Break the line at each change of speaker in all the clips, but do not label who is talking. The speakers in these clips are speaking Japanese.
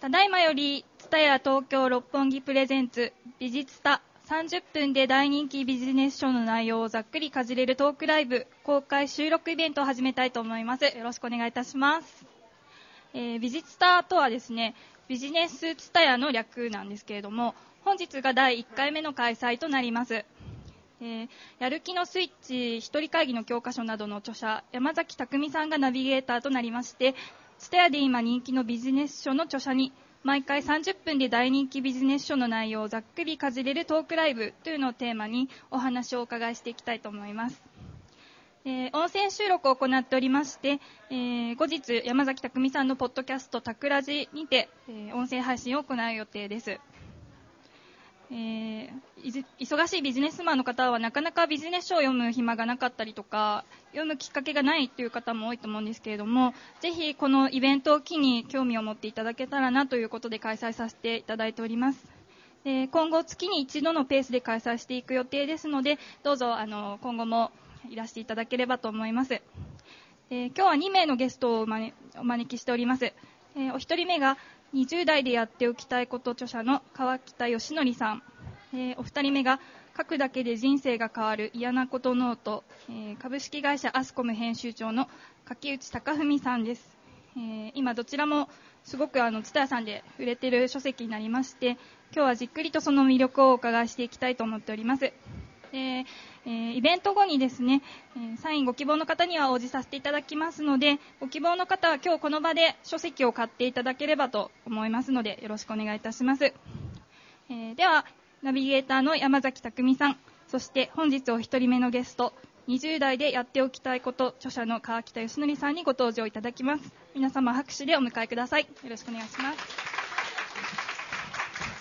ただいまより、蔦屋東京六本木プレゼンツ美術タ30分で大人気ビジネス書の内容をざっくりかじれるトークライブ公開収録イベントを始めたいと思います。よろしくお願いいたします。えー、美術タとはですね、ビジネス蔦屋の略なんですけれども、本日が第1回目の開催となります。えー、やる気のスイッチ一人会議の教科書などの著者山崎匠さんがナビゲーターとなりましてステアで今人気のビジネス書の著者に毎回30分で大人気ビジネス書の内容をざっくりかじれるトークライブというのをテーマにお話をお伺いしていきたいと思います。えー、音声収録を行っておりまして、えー、後日山崎匠さんのポッドキャスト「タクラジ」にて、えー、音声配信を行う予定です。えー、忙しいビジネスマンの方はなかなかビジネス書を読む暇がなかったりとか読むきっかけがないという方も多いと思うんですけれどもぜひこのイベントを機に興味を持っていただけたらなということで開催させていただいております。で今後月に一度のペースで開催していく予定ですのでどうぞあの今後もいらしていただければと思います。で今日は2名のゲストをお招きしております、えお一人目が20代でやっておきたいこと著者の川北義則さん、えー、お二人目が書くだけで人生が変わる嫌なことノート、えー、株式会社アスコム編集長の柿内貴文さんです、えー、今どちらもすごくあの蔦屋さんで売れてる書籍になりまして今日はじっくりとその魅力をお伺いしていきたいと思っておりますで、え、イベント後にですね、えサインご希望の方には応じさせていただきますので、ご希望の方は今日この場で書籍を買っていただければと思いますので、よろしくお願いいたします。えー、では、ナビゲーターの山崎匠さん、そして本日お一人目のゲスト、20代でやっておきたいこと、著者の川北義則さんにご登場いただきます。皆様拍手でお迎えください。よろしくお願いします。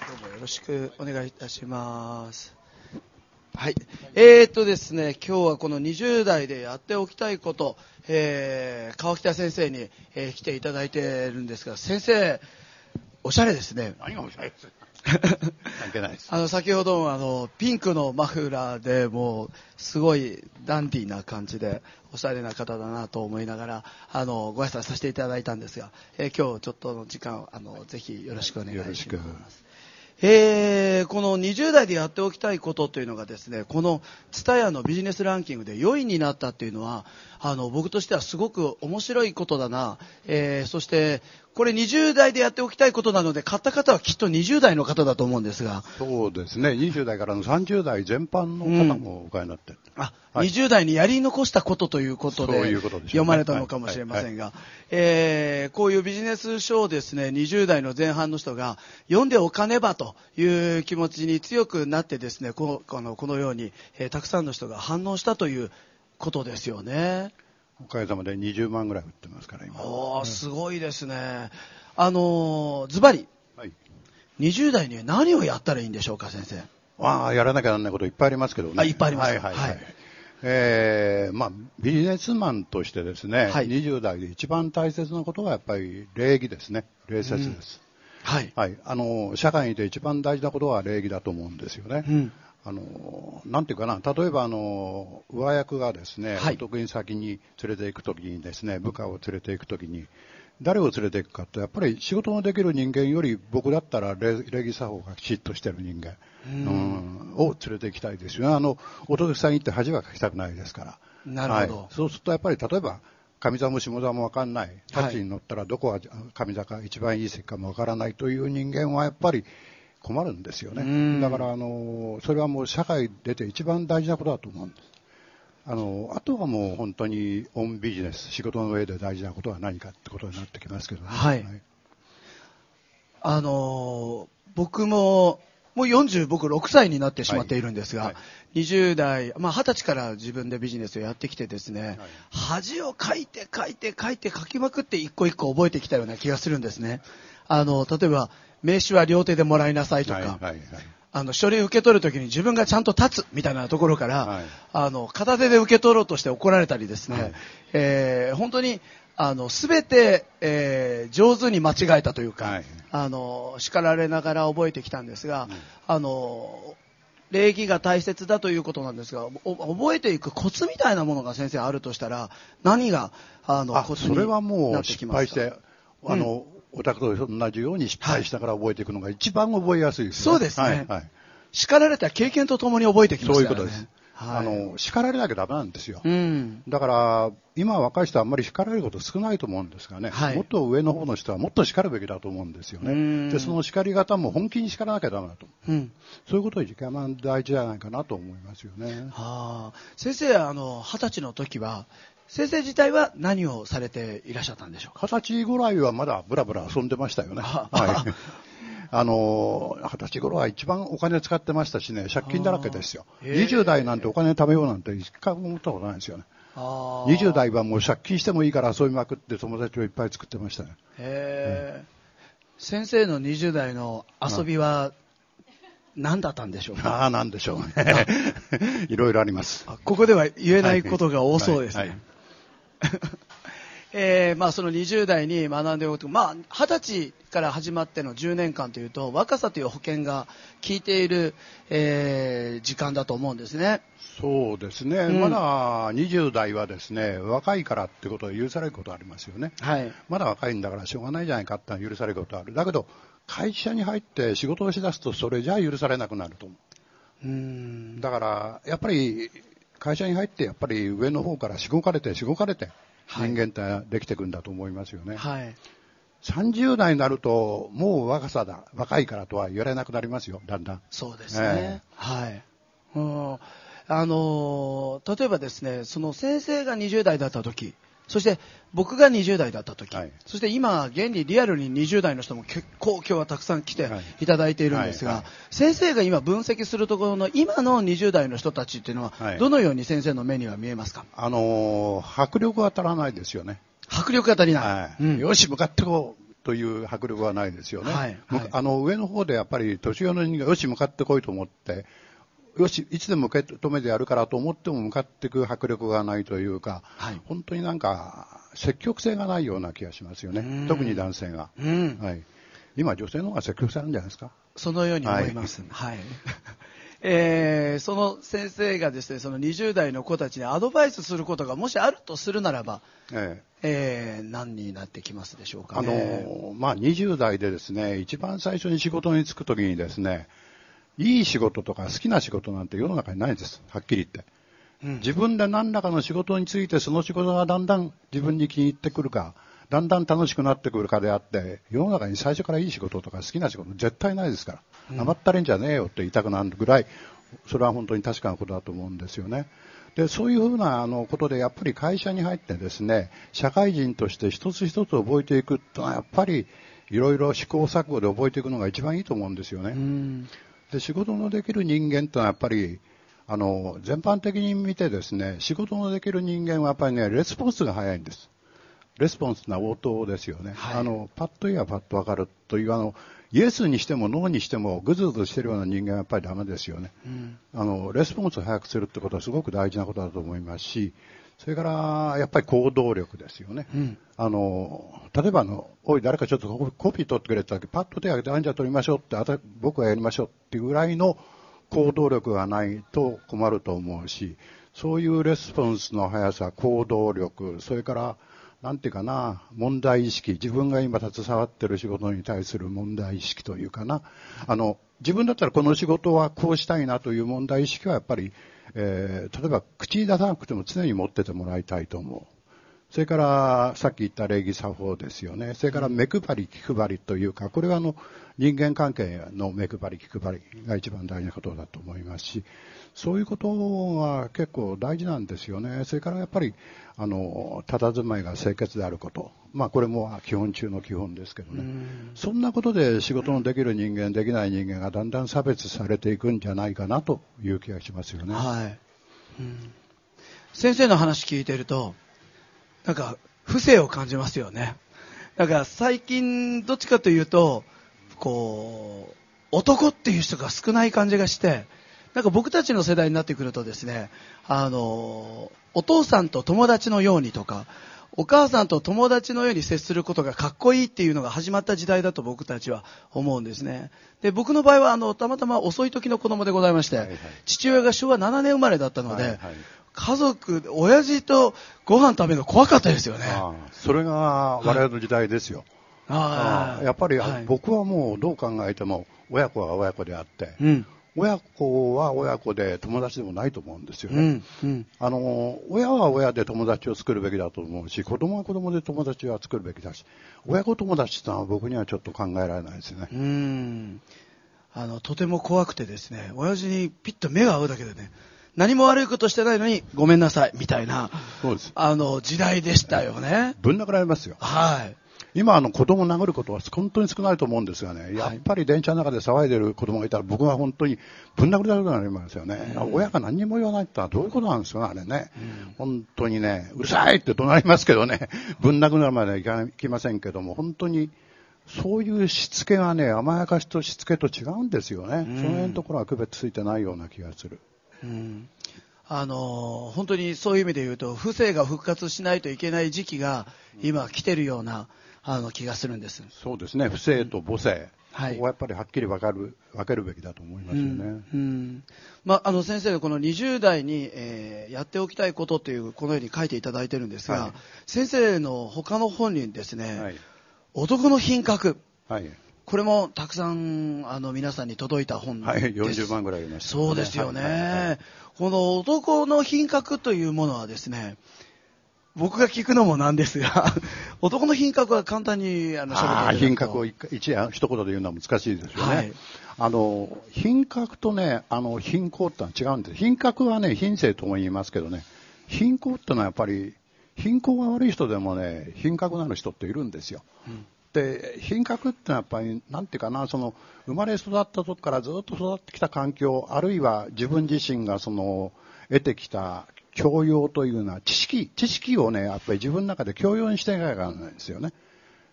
どうもよろしくお願いいたします。はい。えー、っとですね、今日はこの20代でやっておきたいこと、えー、川北先生に、えー、来ていただいてるんですが、先生、おしゃれですね。
何がおしゃれです関
係ないです。あの、先ほど、あの、ピンクのマフラーで、もう、すごいダンディーな感じで、おしゃれな方だなと思いながら、あの、ご挨拶させていただいたんですが、えー、今日ちょっとの時間、あの、ぜひよろしくお願いします。よろしく。えー、この20代でやっておきたいことというのがですね、この TSUTAYA のビジネスランキングで4位になったっていうのは、あの、僕としてはすごく面白いことだな、えー、そして、これ20代でやっておきたいことなので、買った方はきっと20代の方だと思うんですが。
そうですね、20代からの30代全般の方もお買いになって。る。
うん、あ、はい、20代にやり残したことということで、読まれたのかもしれませんが、はい。はい、えー、こういうビジネス書をですね、20代の前半の人が読んでおかねばという気持ちに強くなってですね、このこのように、えー、たくさんの人が反応したということですよね。
おかげさまで20万ぐらい売ってますから今。
おすごいですね。あのズバリ、はい、20代に何をやったらいいんでしょうか先生。
ああやらなきゃならないこといっぱいありますけどね。
あいっぱいあります。はいはい、はい、
えー、まあ、ビジネスマンとしてですね、はい、20代で一番大切なことはやっぱり礼儀ですね。礼節です、うん、はい、はい、あの社会で一番大事なことは礼儀だと思うんですよね、うんあの、なんていうかな、例えばあの、上役がですね、はい、お得意先に連れて行くときにですね、部下を連れて行くときに、誰を連れて行くかと、やっぱり仕事のできる人間より僕だったら礼儀作法がきちっとしてる人間、うん、を連れて行きたいですよね。あの、お得意さんに行って恥はかきたくないですから。
なるほど。
はい、そうするとやっぱり例えば、上座も下座も分かんない、タッチに乗ったらどこが上座か一番いい席かも分からないという人間はやっぱり困るんですよね。だからあの、それはもう社会出て一番大事なことだと思うんです。あの、あとはもう本当にオンビジネス、仕事の上で大事なことは何かってことになってきますけどね。
はい。はい、あの、僕も、もう40、僕6歳になってしまっているんですが、はいはい、20代、まあ20歳から自分でビジネスをやってきてですね、はい、恥をかいて書いて書いて書きまくって一個一個覚えてきたような気がするんですね。あの、例えば、名刺は両手でもらいなさいとか、はいはいはい、あの、書類受け取るときに自分がちゃんと立つみたいなところから、はい、あの、片手で受け取ろうとして怒られたりですね、はい、えー、本当に、あの、すべて、えー、上手に間違えたというか、はい、あの、叱られながら覚えてきたんですが、あの、礼儀が大切だということなんですが、覚えていくコツみたいなものが先生あるとしたら、何が、あの、コツになってきますか？
それはもう失敗して、あの、うんお宅と同じように失敗しながら覚えていくのが一番覚えやすいですね。
そうですね。はい、はい、叱られた経験とともに覚えてきますからね。そういうことです。
はい、あの、叱られなきゃダメなんですよ。うん、だから、今若い人はあんまり叱られること少ないと思うんですがね、はい、もっと上の方の人はもっと叱るべきだと思うんですよね。で、その叱り方も本気に叱らなきゃダメだと。うん、そういうことが大事じゃないかなと思いますよね。
はあ、先生、あの、二十歳の時は、先生自体は何をされていらっしゃったんでしょうか？
二十歳ぐらいはまだブラブラ遊んでましたよね。はい。あの、二十歳頃は一番お金使ってましたしね、借金だらけですよ。20代なんてお金貯めようなんて一回も思ったことないですよね。20代はもう借金してもいいから遊びまくって友達をいっぱい作ってましたね。へ
え、うん、先生の20代の遊びは、何だったんでしょうか？
ああ、なんでしょうね。いろいろあります。
ここでは言えないことが多そうですね。はいはい えー、まあその20代に学んでおくと、まあ20歳から始まっての10年間というと、若さという保険が効いている、えー、時間だと思うんですね。
そうですね、うん、まだ20代はですね、若いからってことは許されることありますよね。はい。まだ若いんだからしょうがないじゃないかって許されることある。だけど、会社に入って仕事をしだすとそれじゃ許されなくなると思う。うんだから、やっぱり会社に入ってやっぱり上の方からしごかれてしごかれて人間ってできていくんだと思いますよね。はい。30代になると、もう若さだ、若いからとは言われなくなりますよ、だんだん。
そうですね。えー、はい。うんあの例えばですね、その先生が20代だった時、そして僕が20代だった時、はい、そして今、現にリアルに20代の人も結構今日はたくさん来ていただいているんですが、はいはい、先生が今分析するところの今の20代の人たちっていうのは、どのように先生の目には見えますか、
あのー、迫力が足らないですよね。
迫力が足りない。
うん、よし、向かってこう。という迫力はないですよね。はい、あの上の方でやっぱり年上の人間がよし向かってこいと思ってよし、いつでも受け止めてやるからと思っても向かっていく迫力がないというか、はい、本当になんか積極性がないような気がしますよね。特に男性が。はい。今女性の方が積極性あるんじゃないですか？
そのように思います。はい。はい、えー、その先生がですね、その20代の子たちにアドバイスすることがもしあるとするならば、えええー、何になってきますでしょうか、
ね、あの、まあ、20代でですね、一番最初に仕事に就くときにですね、いい仕事とか好きな仕事なんて世の中にないです。はっきり言って。うん、自分で何らかの仕事についてその仕事がだんだん自分に気に入ってくるか、だんだん楽しくなってくるかであって、世の中に最初からいい仕事とか好きな仕事絶対ないですから、甘ったれんじゃねえよって言いたくなるぐらい、それは本当に確かなことだと思うんですよね。でそういうふうなあのことでやっぱり会社に入ってですね社会人として一つ一つ覚えていくというのはやっぱりいろいろ試行錯誤で覚えていくのが一番いいと思うんですよね。で仕事のできる人間というのはやっぱりあの全般的に見てですね仕事のできる人間はやっぱりねレスポンスが早いんです。レスポンスな応答ですよね、はい、あのパッと言えばパッと分かるというあのイエスにしてもノーにしてもぐずぐずしてるような人間はやっぱりダメですよね、うん、あのレスポンスを早くするってことはすごく大事なことだと思いますしそれからやっぱり行動力ですよね、うん、あの例えばあのおい誰かちょっとコピー取ってくれた時パッと手を挙げてあんじゃ取りましょうって僕はやりましょうっていうぐらいの行動力がないと困ると思うしそういうレスポンスの速さ行動力それからなんていうかな、問題意識、自分が今携わってる仕事に対する問題意識というかな、あの、自分だったらこの仕事はこうしたいなという問題意識はやっぱり、えー、例えば口に出さなくても常に持っててもらいたいと思う。それからさっき言った礼儀作法ですよね。それから目配り気配りというか、これはあの人間関係の目配り気配りが一番大事なことだと思いますし、そういうことは結構大事なんですよね。それからやっぱり、あの、佇まいが清潔であること。まあこれも基本中の基本ですけどね。そんなことで仕事のできる人間、できない人間がだんだん差別されていくんじゃないかなという気がしますよね。はい。
うん、先生の話聞いてると、なんか、不正を感じますよね。だから最近、どっちかというと、こう、男っていう人が少ない感じがして、なんか僕たちの世代になってくるとですね、あの、お父さんと友達のようにとか、お母さんと友達のように接することがかっこいいっていうのが始まった時代だと僕たちは思うんですね。で、僕の場合はあの、たまたま遅い時の子供でございまして、はいはい、父親が昭和7年生まれだったので、はいはい家族、親父とご飯食べるの怖かったですよね。ああ
それが我々の時代ですよ。やっぱり、はい、僕はもうどう考えても親子は親子であって、うん、親子は親子で友達でもないと思うんですよね、うんうん、あの親は親で友達を作るべきだと思うし子供は子供で友達は作るべきだし親子友達ってのは僕にはちょっと考えられないですね。うん。
あのとても怖くてですね親父にピッと目が合うだけでね何も悪いことしてないのにごめんなさいみたいなそうです。あの時代でしたよね。
ぶん殴られますよ。はい今、あの子供を殴ることは本当に少ないと思うんですがね、やっぱり電車の中で騒いでる子供がいたら、僕は本当にぶん殴りたくなりますよね、親が何にも言わないってのはどういうことなんですか、あれね、うん、本当にね、うるさいって怒鳴りますけどね、ぶん殴るまではいきませんけども、本当に。そういうしつけがね、甘やかしとしつけと違うんですよね。うん、その辺のところは区別ついてないような気がする。うん。
あの本当にそういう意味で言うと、不正が復活しないといけない時期が今来てるような、あの気がするんです。
そうですね、不正と母性、はい、ここはやっぱりはっきり分かる分けるべきだと思いますよね、うんうん。
まあ、あの先生、この20代に、えー、やっておきたいことという、このように書いていただいてるんですが、はい、先生の他の本にですね、はい、男の品格、はい、これもたくさんあの皆さんに届いた本です。はい、
40万ぐらいありました、
ね、そうですよね、この男の品格というものはですね、僕が聞くのもなんですが、男の品格は簡単にあの
喋って品格を一一一言で言うのは難しいですよね。はい、あの品格とね、あの貧困ってのは違うんです。品格はね、品性とも言いますけどね、貧困ってのはやっぱり貧困が悪い人でもね、品格のある人っているんですよ。うんで品格ってのはやっぱりなんていうかなその生まれ育ったとこからずっと育ってきた環境あるいは自分自身がその得てきた教養というのは知識、知識をね、やっぱり自分の中で教養にしていかなきゃいけないんですよね。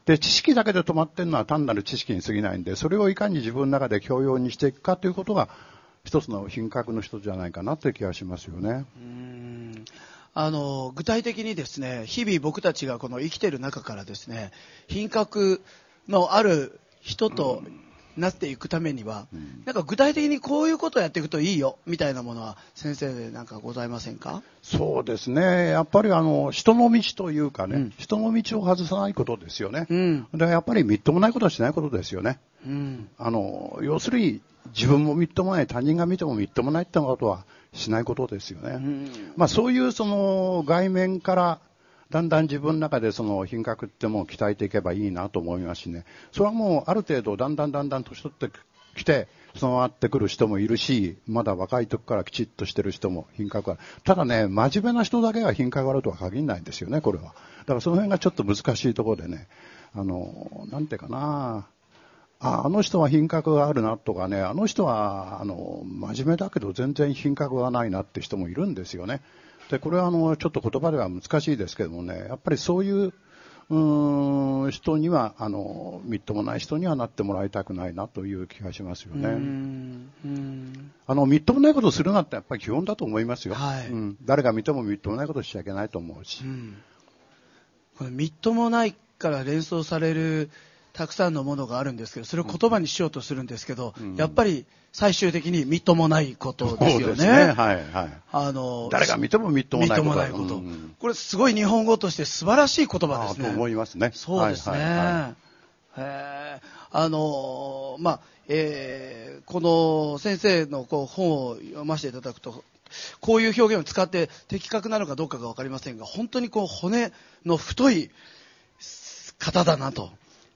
で、知識だけで止まってるのは単なる知識に過ぎないんで、それをいかに自分の中で教養にしていくかということが、一つの品格の一つじゃないかなという気がしますよね。うん
あの具体的にですね日々僕たちがこの生きてる中からですね品格のある人となっていくためには、うん、なんか具体的にこういうことをやっていくといいよみたいなものは先生でなんかございませんか？
そうですね。やっぱりあの人の道というかね、うん、人の道を外さないことですよね、うん、でやっぱりみっともないことはしないことですよね、うん、あの要するに自分もみっともない他人が見てもみっともないってことはしないことですよね、まあ、そういうその外面からだんだん自分の中でその品格ってもう鍛えていけばいいなと思いますしね、それはもうある程度だんだんだんだん年取ってきて、備わってくる人もいるし、まだ若い時からきちっとしてる人も品格がある。ただね、真面目な人だけが品格があるとは限らないんですよね、これは。だからその辺がちょっと難しいところでね、あの、なんていうかな、ああの人は品格があるなとかね、あの人はあの真面目だけど全然品格がないなって人もいるんですよね。でこれはあのちょっと言葉では難しいですけどもねやっぱりそういううん人にはあのみっともない人にはなってもらいたくないなという気がしますよね。あのみっともないことをするなってやっぱり基本だと思いますよ。はい、うん、誰が見てもみっともないことをしちゃいけないと思うし。うん、
これみっともないから連想されるたくさんのものがあるんですけどそれを言葉にしようとするんですけど、うん、やっぱり最終的にみっともないことですよね。ねはいはい。
あの誰が見てもみっともないこと。ないこと、
うん、これすごい日本語として素晴らしい言葉ですね。
と思いますね。
そうですね。はいはいはい、あのまあえー、この先生のこう本を読ませていただくとこういう表現を使って的確なのかどうかが分かりませんが本当にこう骨の太い方だなと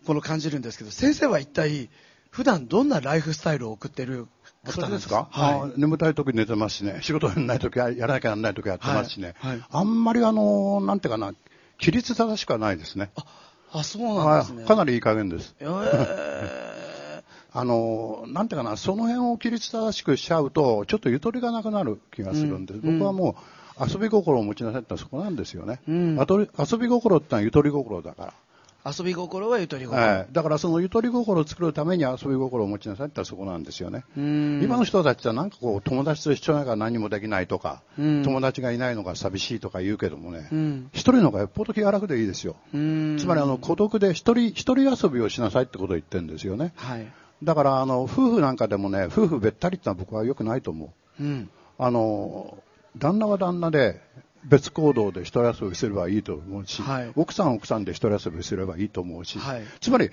この感じるんですけど先生は一体普段どんなライフスタイルを送ってる
方ですか、はい、眠たい時寝てますしね。仕事やらない時はやらなきゃならない時はやってますしね、はい。はい、あんまりあのなんていうかな規律正しくはないですね。
ああそうなんですね。
かなりいい加減です、えー、あのなんていうかなその辺を規律正しくしちゃうとちょっとゆとりがなくなる気がするんで、うん、僕はもう遊び心を持ちなさいってそこなんですよね、うん、遊び心ってのはゆとり心だから
遊び心はゆとり心、は
い、だからそのゆとり心を作るために遊び心を持ちなさいってそこなんですよね。今の人たちはなんかこう友達と一緒ながら何もできないとか友達がいないのが寂しいとか言うけどもね一人の方がよっぽど気が楽でいいですよ。つまりあの孤独で一人一人遊びをしなさいってことを言ってるんですよね、はい、だからあの夫婦なんかでもね夫婦べったりってのは僕はよくないと思う、うん、あの旦那は旦那で別行動で一人遊びすればいいと思うし、はい、奥さん奥さんで一人遊びすればいいと思うし、はい、つまり、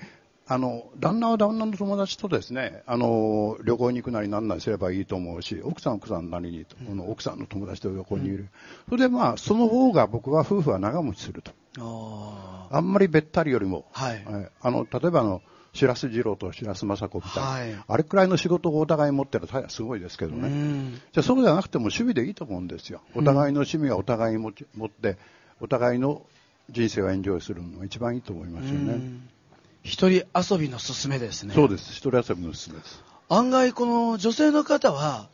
あの、旦那は旦那の友達とですね、あの、旅行に行くなりなんなりすればいいと思うし、奥さん奥さんなりに、この奥さんの友達と旅行にいる。うん、それでまあ、その方が僕は夫婦は長持ちすると。あんまりべったりよりも、はい、あの、例えばあの、白洲二郎と白洲雅子みたいな、はい、あれくらいの仕事をお互い持ってるらすごいですけどね、じゃあそうじゃなくても趣味でいいと思うんですよ、お互いの趣味はお互い持ち持って、お互いの人生をエンジョイするのが一番いいと思いますよね。
一人遊びのすすめですね。
そうです。一人遊びのすすめです。
案外、この女性の方は、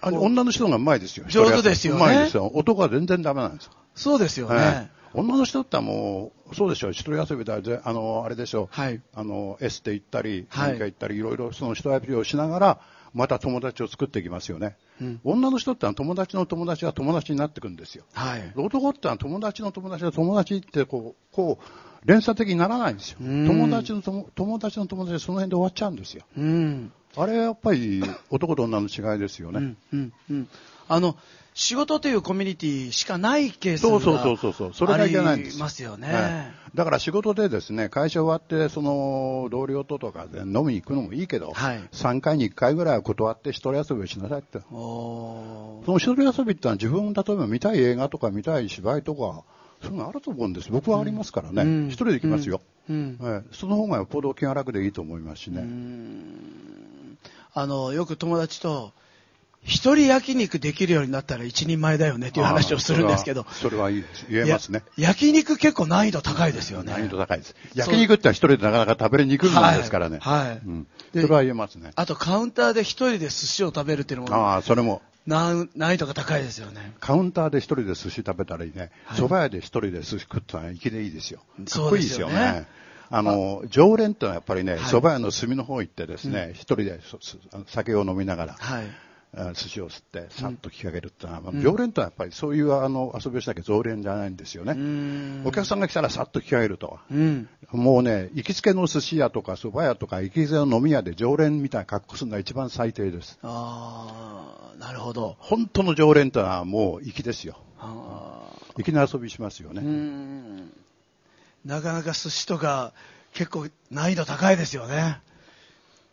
あ女の人がうまいですよ。
上手ですよね。
うまいですよ。男は全然ダメなんですよ。
そうですよね。はい
女の人ってもう、そうでしょう、一人遊びだ、あの、あれでしょう、はい、あの、エステ行ったり、何か行ったり、いろいろその人遊びをしながら、また友達を作っていきますよね。うん、女の人ってのは友達の友達が友達になっていくんですよ。はい、男ってのは友達の友達が友達ってこう、こう、連鎖的にならないんですよ。友達の友達の友達でその辺で終わっちゃうんですよ。うん、あれはやっぱり男と女の違いですよね。うんうん
うんあの、仕事というコミュニティしかないケースがそうそうそうそう、それがいけないんです。ますよね、はい、
だから仕事でですね、会社終わって、その同僚ととかで飲みに行くのもいいけど、はい、3回に1回ぐらいは断って一人遊びをしなさいって。その一人遊びってのは自分、例えば見たい映画とか見たい芝居とか、そういうのあると思うんです。僕はありますからね。うん、一人で行きますよ、うん。うん、その方がよっぽど気が楽でいいと思いますしね。
あの、よく友達と、一人焼肉できるようになったら一人前だよねっていう話をするんですけど。
それはいいです。言えますね。
焼肉結構難易度高いですよね。
難易度高いです。焼肉って一人でなかなか食べれにくいものですからね。はい。はいうん、それは言えますね。
あとカウンターで一人で寿司を食べるっていうのも。
ああ、それも。
難易度が高いですよね。
カウンターで一人で寿司食べたらいいね。蕎麦屋で一人で寿司食ったら粋でいいですよ。かっこいいですよね。あの、常連ってのはやっぱりね、蕎麦屋の隅の方行ってですね、一人で酒を飲みながら、はい寿司を吸ってさっと着上げるってのは、うん、常連とはやっぱりそういうあの遊びをしなきゃ常連じゃないんですよね。お客さんが来たらさっと着上げると。うん、もうね、行きつけの寿司屋とか蕎麦屋とか行きつけの飲み屋で常連みたいな格好するのが一番最低です。
ああ、なるほど。
本当の常連というのはもう粋ですよ。粋な遊びしますよね。
なかなか寿司とか結構難易度高いですよね。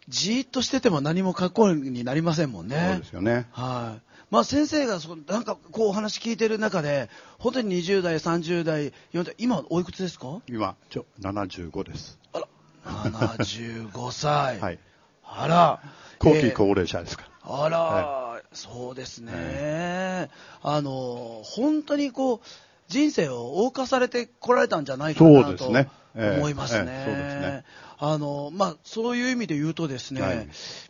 じーっとしてても何も格好になりませんもんね。
そうですよね。
はい。まあ先生がそなんかこうお話聞いてる中で、本当に20代、30代、40代、今おいくつですか？
今、ちょ、75です。
あら、75歳。はい。あ
ら。後期高齢者ですか
ら。あら、はい、そうですね、えー、あの、本当にこう、人生を謳歌されてこられたんじゃないかなと思いますね。えーえー、そうですね。あの、まあ、そういう意味で言うとですね、はい、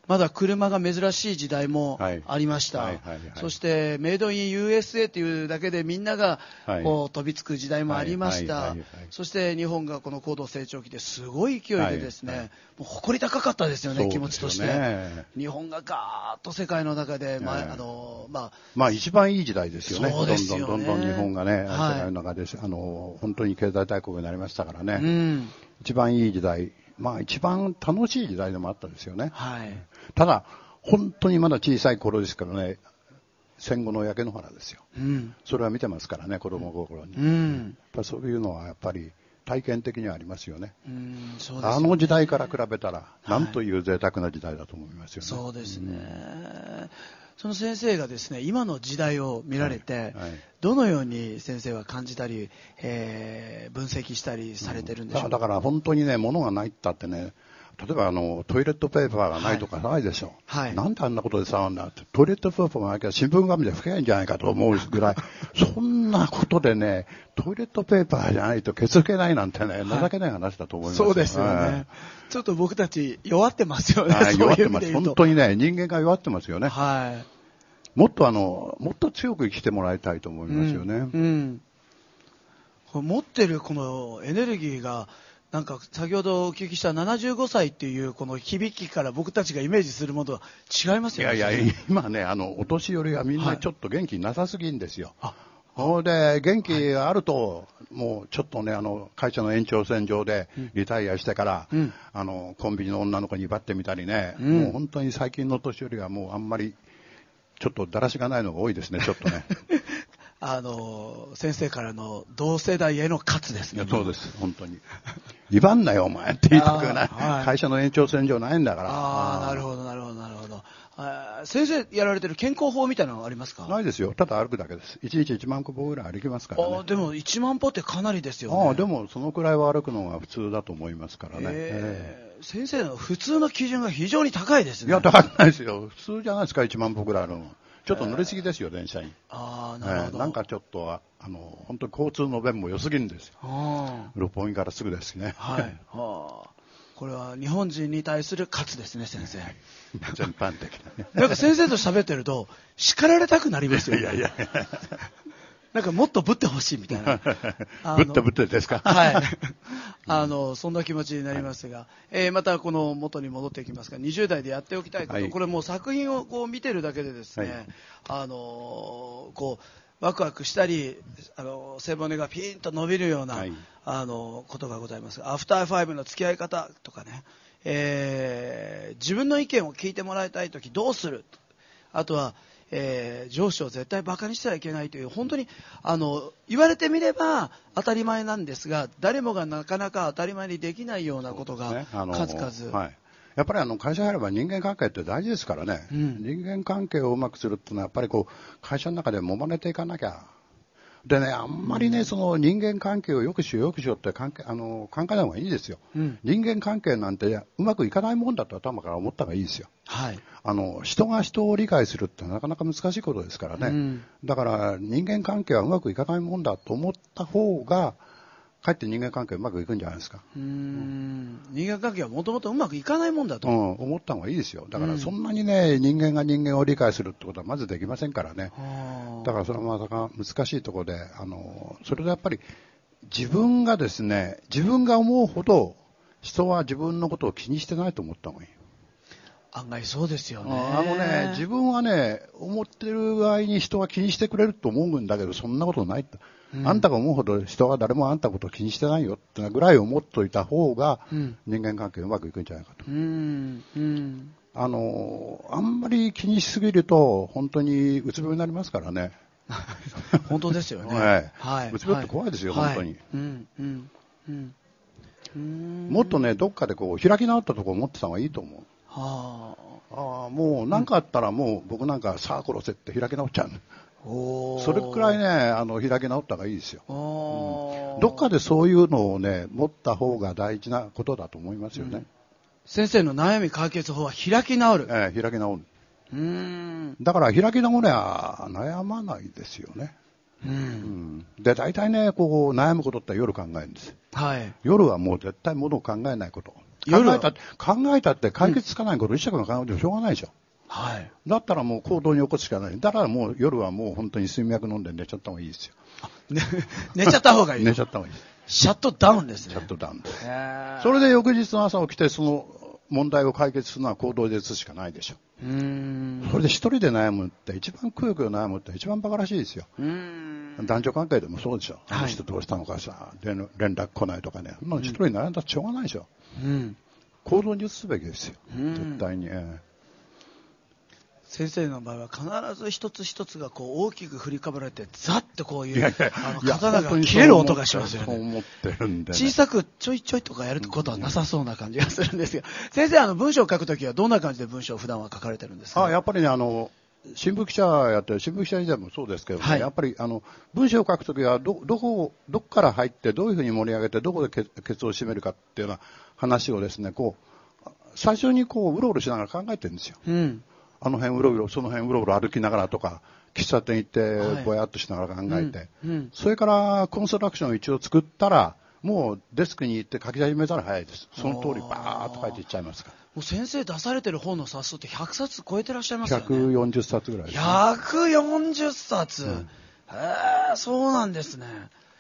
まだ車が珍しい時代もありました。そして、メイドイン USA というだけでみんながこう飛びつく時代もありました。そして日本がこの高度成長期ですごい勢いでですね、もう誇り高かったですよね、気持ちとして。日本がガーッと世界の中で、まあ、あの、まあ、
まあ一番いい時代ですよね。どんどんどんどん日本がね、世界の中で、あの、本当に経済大国になりましたからね。うん、一番いい時代。まあ一番楽しい時代でもあったんですよね。はい。ただ、本当にまだ小さい頃ですからね、戦後の焼け野原ですよ。うん。それは見てますからね、子供心に。うん。やっぱそういうのはやっぱり体験的にはありますよね。うんそうです、ね、あの時代から比べたら、なんという贅沢な時代だと思いますよね。
そうですね。うんその先生がですね今の時代を見られて、はいはい、どのように先生は感じたり、えー、分析したりされてるんでしょうか、
うん、だから本当にね物がないったってね例えばあのトイレットペーパーがないとかないでしょ、はい、なんであんなことで騒んだって。トイレットペーパーがなきゃ新聞紙で拭けないんじゃないかと思うぐらい。そんなことでねトイレットペーパーじゃないとケツ拭けないなんてね、情けない話だと思います、
そうですよね、ちょっと僕たち弱ってますよね、
弱ってます。本当にね人間が弱ってますよね。はい。もっとあのもっと強く生きてもらいたいと思いますよね、うん。
うん、持ってるこのエネルギーがなんか先ほどお聞きした75歳っていうこの響きから僕たちがイメージするものは違いますよ
ね。いやいや、今ね、あの、お年寄りはみんなちょっと元気なさすぎんですよ。はい、で、元気があると、もうちょっとね、あの、会社の延長線上でリタイアしてから、うん、あの、コンビニの女の子に奪ってみたりね、うん、もう本当に最近の年寄りはもうあんまり、ちょっとだらしがないのが多いですね、ちょっとね。
あの、先生からの同世代への喝ですね。
そうです、本当に。威張んなよ、お前って言いたくない。はい、会社の延長線上ないんだから。
ああ、なるほど、なるほど、なるほど。先生やられてる健康法みたいなのありますか？
ないですよ。ただ歩くだけです。1日1万歩ぐらい歩きますからね。
あでも1万歩ってかなりですよね。
あでもそのくらいは歩くのが普通だと思いますからね。
えー、先生の普通の基準が非常に高いですね。
いや、高くないですよ。普通じゃないですか、1万歩ぐらいの。ちょっと乗りすぎですよ、電車に。
ああ、なるほど、
えー、なんかちょっと、あの、本当に交通の便も良すぎるんですよ。六本木からすぐですね。
はい。はあこれは日本人に対する喝ですね、先生。
全般的
な、ね。なんか先生と喋ってると、叱られたくなりますよ、
ね。いやいや。
なんかもっとぶってほしいみたいな。
ぶってぶってですか？
はい。あの、そんな気持ちになりますが、はい、えー、またこの元に戻っていきますが、20代でやっておきたいこと、はい、これもう作品をこう見てるだけでですね、はい、あのこう、ワクワクしたり、あの背骨がピーンと伸びるような、はい、あのことがございますアフターファイブの付き合い方とかね、えー、自分の意見を聞いてもらいたいときどうする？あとは、えー、上司を絶対バカにしてはいけないという本当にあの言われてみれば当たり前なんですが誰もがなかなか当たり前にできないようなことが数々、
はい。やっぱりあの会社入れば人間関係って大事ですからね、うん、人間関係をうまくするっていうのは、やっぱりこう会社の中で揉まれていかなきゃ。でね、あんまりね、その人間関係をよくしよう、よくしようって関係あの考えない方がいいですよ、うん、人間関係なんてうまくいかないもんだと頭から思った方がいいですよ、
はい、
あの人が人を理解するってなかなか難しいことですからね、うん、だから人間関係はうまくいかないもんだと思った方が、かえって人間関係うまくいくんじゃないですか。
うん、人間関係はもともとうまくいかないもんだと、
うん、思った方がいいですよ。だからそんなにね、うん、人間が人間を理解するってことはまずできませんからね。だからそれはまた難しいところで、あの、それでやっぱり自分がですね、自分が思うほど人は自分のことを気にしてないと思った方がいい。
案外そうですよね。
あのね、自分はね、思ってる場合に人は気にしてくれると思うんだけど、そんなことないうん、あんたが思うほど人は誰もあんたのことを気にしてないよってぐらい思っといた方が、人間関係うまくいくんじゃないかと。
うんうん、
あの、あんまり気にしすぎると、本当にうつ病になりますからね。
本当ですよね。
はい。はい、うつ病って怖いですよ、はい、本当に。うんうんうん、もっとね、どっかでこう開き直ったところを持ってた方がいいと思う。
は
あ、あもう何かあったらもう僕なんかさあ殺せって開き直っちゃう。それくらいね、あの、開き直った方がいいですよ、うん。どっかでそういうのをね、持った方が大事なことだと思いますよね。うん、
先生の悩み解決法は開き直る。
ええ、開き直る。
うん
だから開き直りゃ悩まないですよね。
うん、うん、
で、大体ね、こう、悩むことって夜考えるんです。
はい。
夜はもう絶対ものを考えないこと。考えた考えたって解決つかないこと、一尺の考えてもしょうがないでしょ。
はい。
だったらもう行動に起こすしかない。だからもう夜はもう本当に睡眠薬飲んで寝ちゃった方がいいですよ。
ね、寝ちゃった方がいい
寝ちゃった方がいいです。
シャットダウンですね。
シャットダウンです。それで翌日の朝起きてその問題を解決するのは行動で移すしかないでしょ。
うん
それで一人で悩むって一番くよくよ悩むって一番バカらしいですよ。男女関係でもそうでしょ。あの人どうしたのかさ、連絡来ないとかね。まあ一人悩んだらしょうがないでしょ。
うん、
行動に移すべきですよ。絶対に。
先生の場合は必ず一つ一つがこう大きく振りかぶられてザッとこういうあの刀が切れる音がしますよね。小さくちょいちょいとかやることはなさそうな感じがするんですが、先生あの文章を書くときはどんな感じで文章を普段は書かれてるんですか？
あやっぱりねあの新聞記者やって新聞記者時代もそうですけど、ねはい、やっぱりあの文章を書くときはどどこどこから入ってどういうふうに盛り上げてどこでケツを締めるかっていうような話をですねこう最初にこううろうろしながら考えてるんですよ。
うん
あの辺うろうろ、その辺うろうろ歩きながらとか、喫茶店行ってぼやっとしながら考えて、はいうんうん、それからコンストラクションを一応作ったら、もうデスクに行って書き始めたら早いです。その通りバーッと書いていっちゃいますから。
もう先生出されてる本の冊数って100冊超えてらっしゃいますよね。
140冊ぐらい、
ね。140冊、うん、へえ、そうなんですね。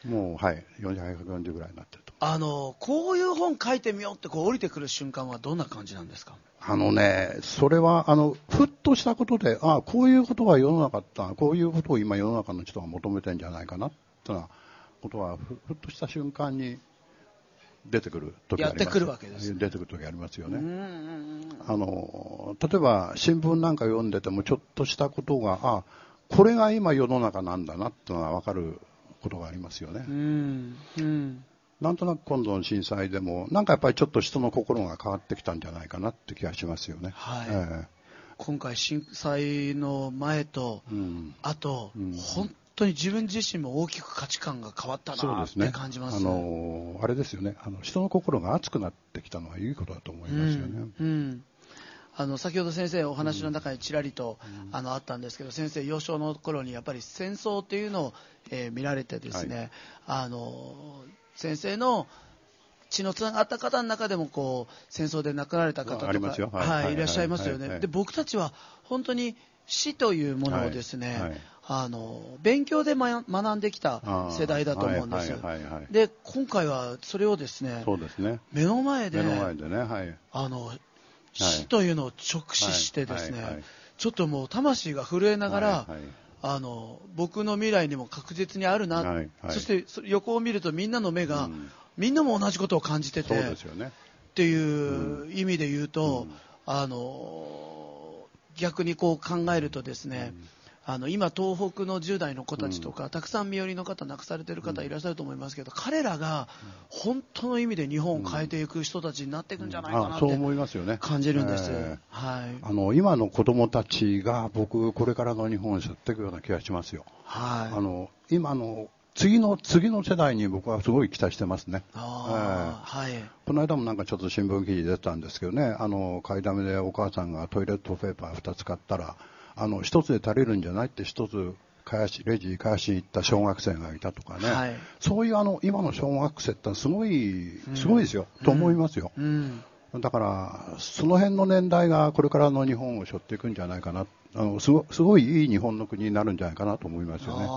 もう、はい、440ぐらいになってると。
あの、こういう本書いてみようってこう降りてくる瞬間はどんな感じなんですか？
あのね、それは、あの、ふっとしたことで、ああ、こういうことは世の中だ、こういうことを今世の中の人が求めてるんじゃないかな、ってなことはふ、ふっとした瞬間に出てくる時あります。やってくるわけです、ね、出てくる時ありますよね。あの、例えば新聞なんか読んでてもちょっとしたことが、あこれが今世の中なんだなっていうのが分かることがありますよね。う
んうん、
なんとなく今度の震災でも、なんかやっぱりちょっと人の心が変わってきたんじゃないかなって気がしますよね。
はい、えー、今回震災の前と、うん、後、うん、本当に自分自身も大きく価値観が変わったなって感じます、
ね、あのあれですよね。あの人の心が熱くなってきたのはいいことだと思いますよね。
うん、うん。あの先ほど先生お話の中にちらりと、うん、あのあったんですけど先生幼少の頃にやっぱり戦争っていうのを、えー、見られてですね、はい、あの先生の血のつながった方の中でもこう戦争で亡くなられた方とか、はい、はい、い。らっしゃいますよね、で僕たちは本当に死というものをですね、あの勉強で、ま、学んできた世代だと思うんです、で今回はそれをですね
ね。
目の前で
目の前でね、はい、
あの死というのを直視してですね、ちょっともう魂が震えながら、あの僕の未来にも確実にあるな、はいはい、そして横を見るとみんなの目が、うん、みんなも同じことを感じてて、ね、っていう意味で言うと、うん、あの逆にこう考えるとですね、うんあの今、東北の10代の子たちとか、うん、たくさん身寄りの方、亡くされている方いらっしゃると思いますけど、うん、彼らが本当の意味で日本を変えていく人たちになっていくんじゃないかなって、そう思いますよね。感じるんです、えー、はい、
あの今の子供たちが僕、これからの日本を背負っていくような気がしますよ。
はい、
あの今の次の次の世代に僕はすごい期待してますね。
あえー、はい、
この間もなんかちょっと新聞記事出たんですけどね、あの買いだめでお母さんがトイレットペーパー2つ買ったら、あの一つで足りるんじゃないって一つ返しレジ返しに行った小学生がいたとかね、はい、そういうあの今の小学生ってすごい、すごいですよ、うん、と思いますよ、うん。うん、だからその辺の年代がこれからの日本を背負っていくんじゃないかな。あのすごすごいいい日本の国になるんじゃないかなと思いますよね。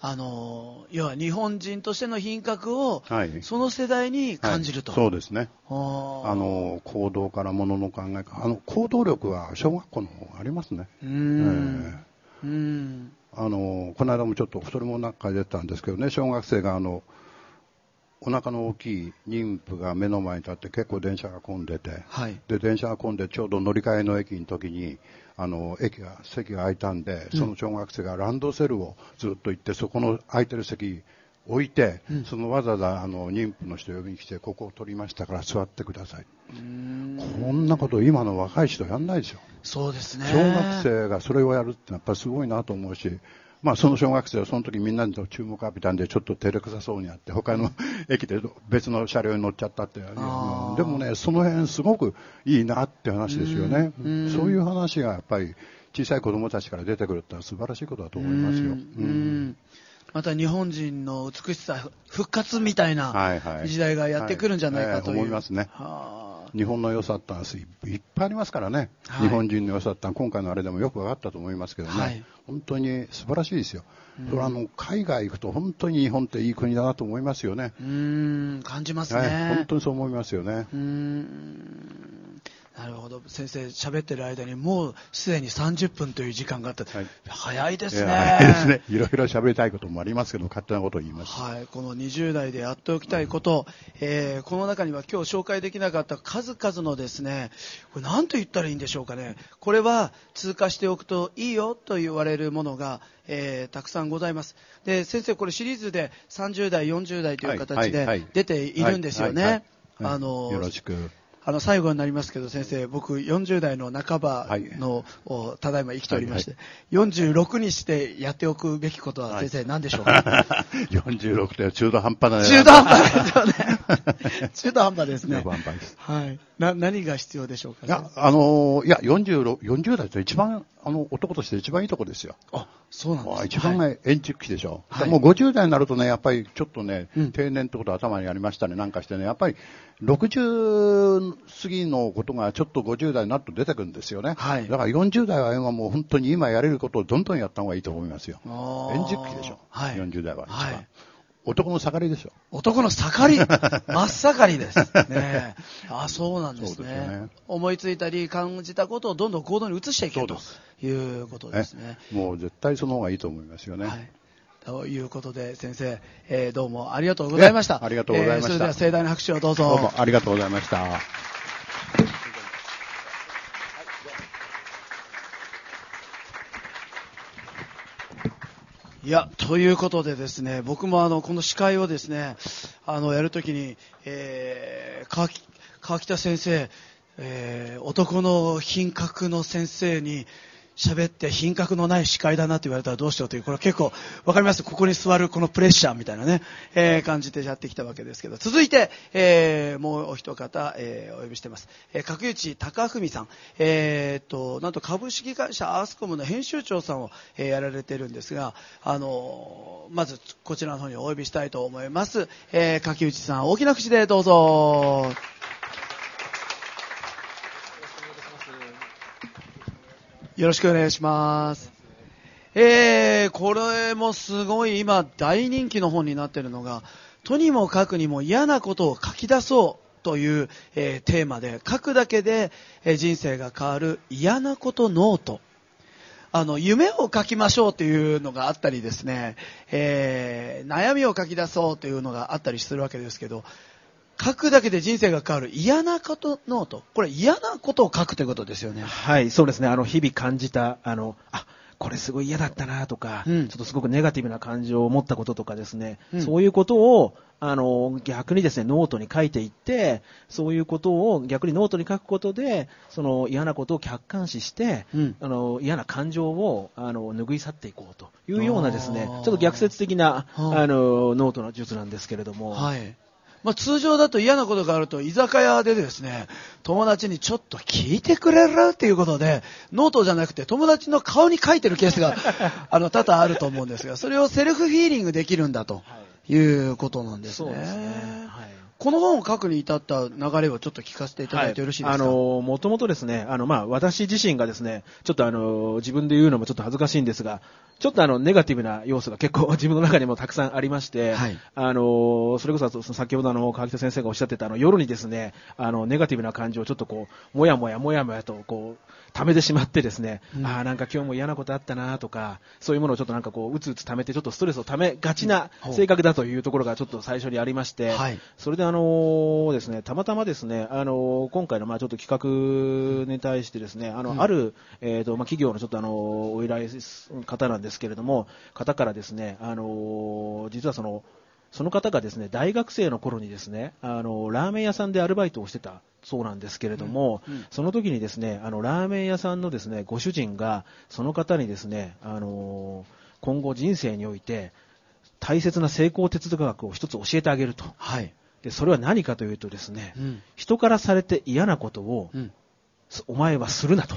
あの要は日本人としての品格を、はい、その世代に感じると、
はい、そうですね。あの行動からものの考えあの行動力は小学校の方がありますね。うん、えー、うん。あのこの間もちょっとそれも中出たんですけどね。小学生があのお腹の大きい妊婦が目の前に立って結構電車が混んでて、はい、で電車が混んでちょうど乗り換えの駅の時にあの駅が席が空いたんで、その小学生がランドセルをずっと行ってそこの空いてる席置いて、うん、そのわざわざあの妊婦の人呼びに来てここを取りましたから座ってください。こんなこと今の若い人やんないですよ。
そうですね。
小学生がそれをやるってやっぱりすごいなと思うしまあ、その小学生はその時みんなに注目を浴びたんでちょっと照れくさそうにあって他の 駅で別の車両に乗っちゃったってでもねその辺すごくいいなって話ですよね。そういう話がやっぱり小さい子供たちから出てくるってのは素晴らしいことだと思いますよ。うん。
また日本人の美しさ復活みたいな時代がやってくるんじゃないかという、はいはい、思
いますね。日本の良さっていっぱいありますからね、はい、日本人の良さって今回のあれでもよく分かったと思いますけどね、はい、本当に素晴らしいですよ、うん、それあの海外行くと本当に日本っていい国だなと思いますよね。
うん感じますね、はい、
本当にそう思いますよね。
うんなるほど。先生喋ってる間にもうすでに30分という時間があった、はい、早いですね。早いですね。
いろいろ喋りたいこともありますけど勝手なことを言います。
はい。この20代でやっておきたいこと、えー、この中には今日紹介できなかった数々のですねこれ何と言ったらいいんでしょうかね。これは通過しておくといいよと言われるものが、えー、たくさんございます。で先生これシリーズで30代40代という形で出ているんですよね、
あのよろしく
あの最後になりますけど先生僕40代の半ばの、はい、ただいま生きておりまして、はいはい、46にしてやっておくべきことは先生何でしょう？か、
はい、46って中途半端な
中途半端ですよね。中途半端ですね。はいな何が必要でしょうか
いやあのいや40 40代って一番あの男として一番いいとこですよ
あそうなんです、
ね、一番が延畜期でしょ、はい、もう50代になるとねやっぱりちょっとね、うん、定年ってこと頭にありましたねなんかしてねやっぱり60過ぎのことがちょっと50代になると出てくるんですよね。はい。だから40代は今もう本当に今やれることをどんどんやった方がいいと思いますよ。円熟期でしょ。はい。40代は一番。はい男の盛りでしょ。
男の盛り？真っ盛りです。ね あ、そうなんですねね。思いついたり感じたことをどんどん行動に移していけるということですね。
もう絶対その方がいいと思いますよね。はい
ということで、先生、えー、どうもありがとうございました。
ありがとうございました。えー、そ
れでは盛大な拍手をどうぞ。
どうもありがとうございました。
いや、ということでですね、僕もあの、この司会をですね、あの、やるときに、えー、川川北先生、えー、男の品格の先生に、喋って品格のない司会だなって言われたらどうしようという、これは結構わかります？ここに座るこのプレッシャーみたいなね、えー、感じでやってきたわけですけど、続いて、えー、もうお一方、えー、お呼びしてます。えー、角内隆文さん、えー、と、なんと株式会社アースコムの編集長さんを、えー、やられてるんですが、あのー、まずこちらの方にお呼びしたいと思います。えー、角内さん、大きな口でどうぞ。よろしくお願いします。えー、これもすごい今大人気の本になっているのが、とにもかくにも嫌なことを書き出そうという、えー、テーマで、書くだけで、えー、人生が変わる嫌なことノート。あの、夢を書きましょうというのがあったりですね、えー、悩みを書き出そうというのがあったりするわけですけど、書くだけで人生が変わる嫌なことノート。これ嫌なことを書くということですよね。
はい、そうですね。あの、日々感じた、あの、あ、これすごい嫌だったなとか、うん、ちょっとすごくネガティブな感情を持ったこととかですね、うん、そういうことを、あの、逆にですね、ノートに書いていって、そういうことを逆にノートに書くことで、その嫌なことを客観視して、うん、あの、嫌な感情を、あの、拭い去っていこうというようなですね、ちょっと逆説的な、あの、ノートの術なんですけれども、
はい。まあ、通常だと嫌なことがあると居酒屋でですね、友達にちょっと聞いてくれるっていうことで、ノートじゃなくて友達の顔に書いてるケースが、あの、多々あると思うんですが、それをセルフヒーリングできるんだということなんですね。そうですね。はいこの本を書くに至った流れをちょっと聞かせていただいてよろしいですか、はい、あの、
もともとですね、あの、まあ、私自身がですね、ちょっとあの、自分で言うのもちょっと恥ずかしいんですが、ちょっとあの、ネガティブな要素が結構 自分の中にもたくさんありまして、はい、あの、それこそ先ほどあの、川北先生がおっしゃってたあの、夜にですね、あの、ネガティブな感情をちょっとこう、もやもやもやもやと、こう、溜めてしまってですね、うん、ああ、なんか今日も嫌なことあったなとか、そういうものをちょっとなんかこう、うつうつ溜めて、ちょっとストレスを溜めがちな性格だというところがちょっと最初にありまして、はい、それであのー、ですね、たまたまですね、あのー、今回のまあちょっと企画に対してですね、あの、うん、ある、えっ、ー、と、まあ企業のちょっとあのお依頼方なんですけれども、方からですね、あの実はその、その方がですね、大学生の頃にですね、あの、ラーメン屋さんでアルバイトをしてたそうなんですけれども、うんうん、その時にですね、あの、ラーメン屋さんのですね、ご主人が、その方にですね、あの、今後人生において、大切な成功哲学を一つ教えてあげると。はい。で、それは何かというとですね、うん、人からされて嫌なことを、お前はするなと。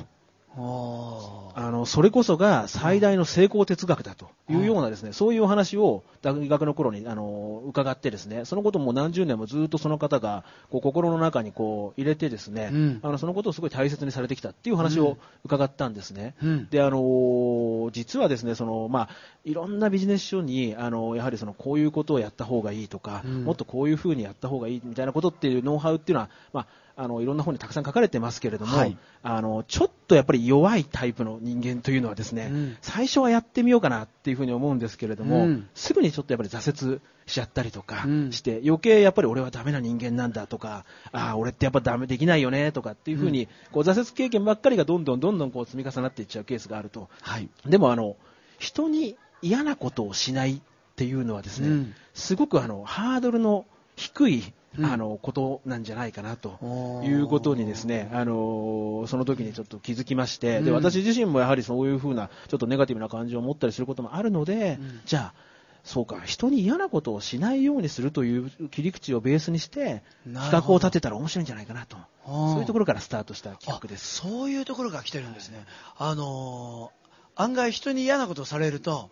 あの、それこそが最大の成功哲学だというようなですね、そういうお話を大学の頃に、あの、伺ってですね、そのことも何十年もずっとその方が、こう、心の中にこう、入れてですね、うん、あの、そのことをすごい大切にされてきたっていう話を伺ったんですね。うん、で、あの、実はですね、その、まあ、いろんなビジネス書に、あの、やはりその、こういうことをやった方がいいとか、うん、もっとこういうふうにやった方がいいみたいなことっていうノウハウっていうのは、まあ、あのいろんな本にたくさん書かれてますけれども、はい、あのちょっとやっぱり弱いタイプの人間というのはですね、うん、最初はやってみようかなっていうふうに思うんですけれども、うん、すぐにちょっとやっぱり挫折しちゃったりとかして、うん、余計やっぱり俺はダメな人間なんだとか、ああ、俺ってやっぱダメできないよねとかっていうふうに、こう挫折経験ばっかりがどんどんどんどんこう積み重なっていっちゃうケースがあると。はい、でもあの、人に嫌なことをしないっていうのはですね、すごくあの、ハードルの低いあの、ことなんじゃないかなということにですね、あの、その時にちょっと気づきまして、で、私自身もやはりそういうふうな、ちょっとネガティブな感情を持ったりすることもあるので、じゃあ、そうか、人に嫌なことをしないようにするという切り口をベースにして、企画を立てたら面白いんじゃないかなと。そういうところからスタートした企画です。
そういうところが来てるんですね。あのー、案外人に嫌なことをされると、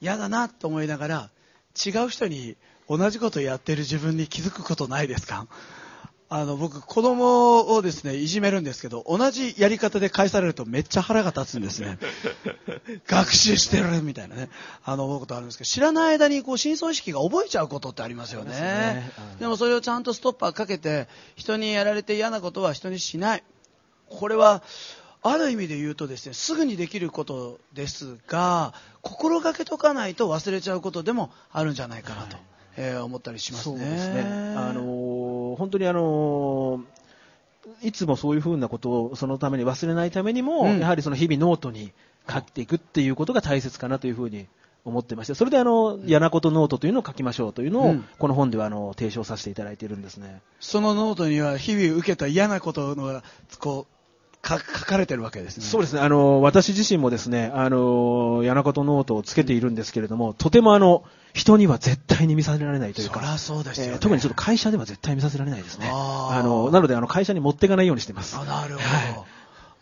嫌だなと思いながら、違う人に同じことやってる自分に気づくことないですか？あの、僕、子供をですね、いじめるんですけど、同じやり方で返されるとめっちゃ腹が立つんですね。学習してるみたいなね、あの、思うことあるんですけど、知らない間にこう、深層意識が覚えちゃうことってありますよね。でねでもそれをちゃんとストッパーかけて、人にやられて嫌なことは人にしない。これは、ある意味で言うとですね、すぐにできることですが、心がけとかないと忘れちゃうことでもあるんじゃないかなと。はいえー、思ったりしますね。そうですね。
あのー、本当にあのー、いつもそういうふうなことをそのために忘れないためにも、うん、やはりその日々ノートに書いていくっていうことが大切かなというふうに思ってまして、それであの、嫌なことノートというのを書きましょうというのを、この本ではあの、提唱させていただいているんですね。
そのノートには日々受けた嫌なことの、こう、書かれてるわけですね。
そうですね。あの、私自身もですね、あの、嫌なことノートをつけているんですけれども、とてもあの、人には絶対に見させられないというか、
そそうです
ねえー、特にちょっと会社では絶対見させられないですね。あの、なのであの、会社に持っていかないようにしてます。
あなるほど。はい、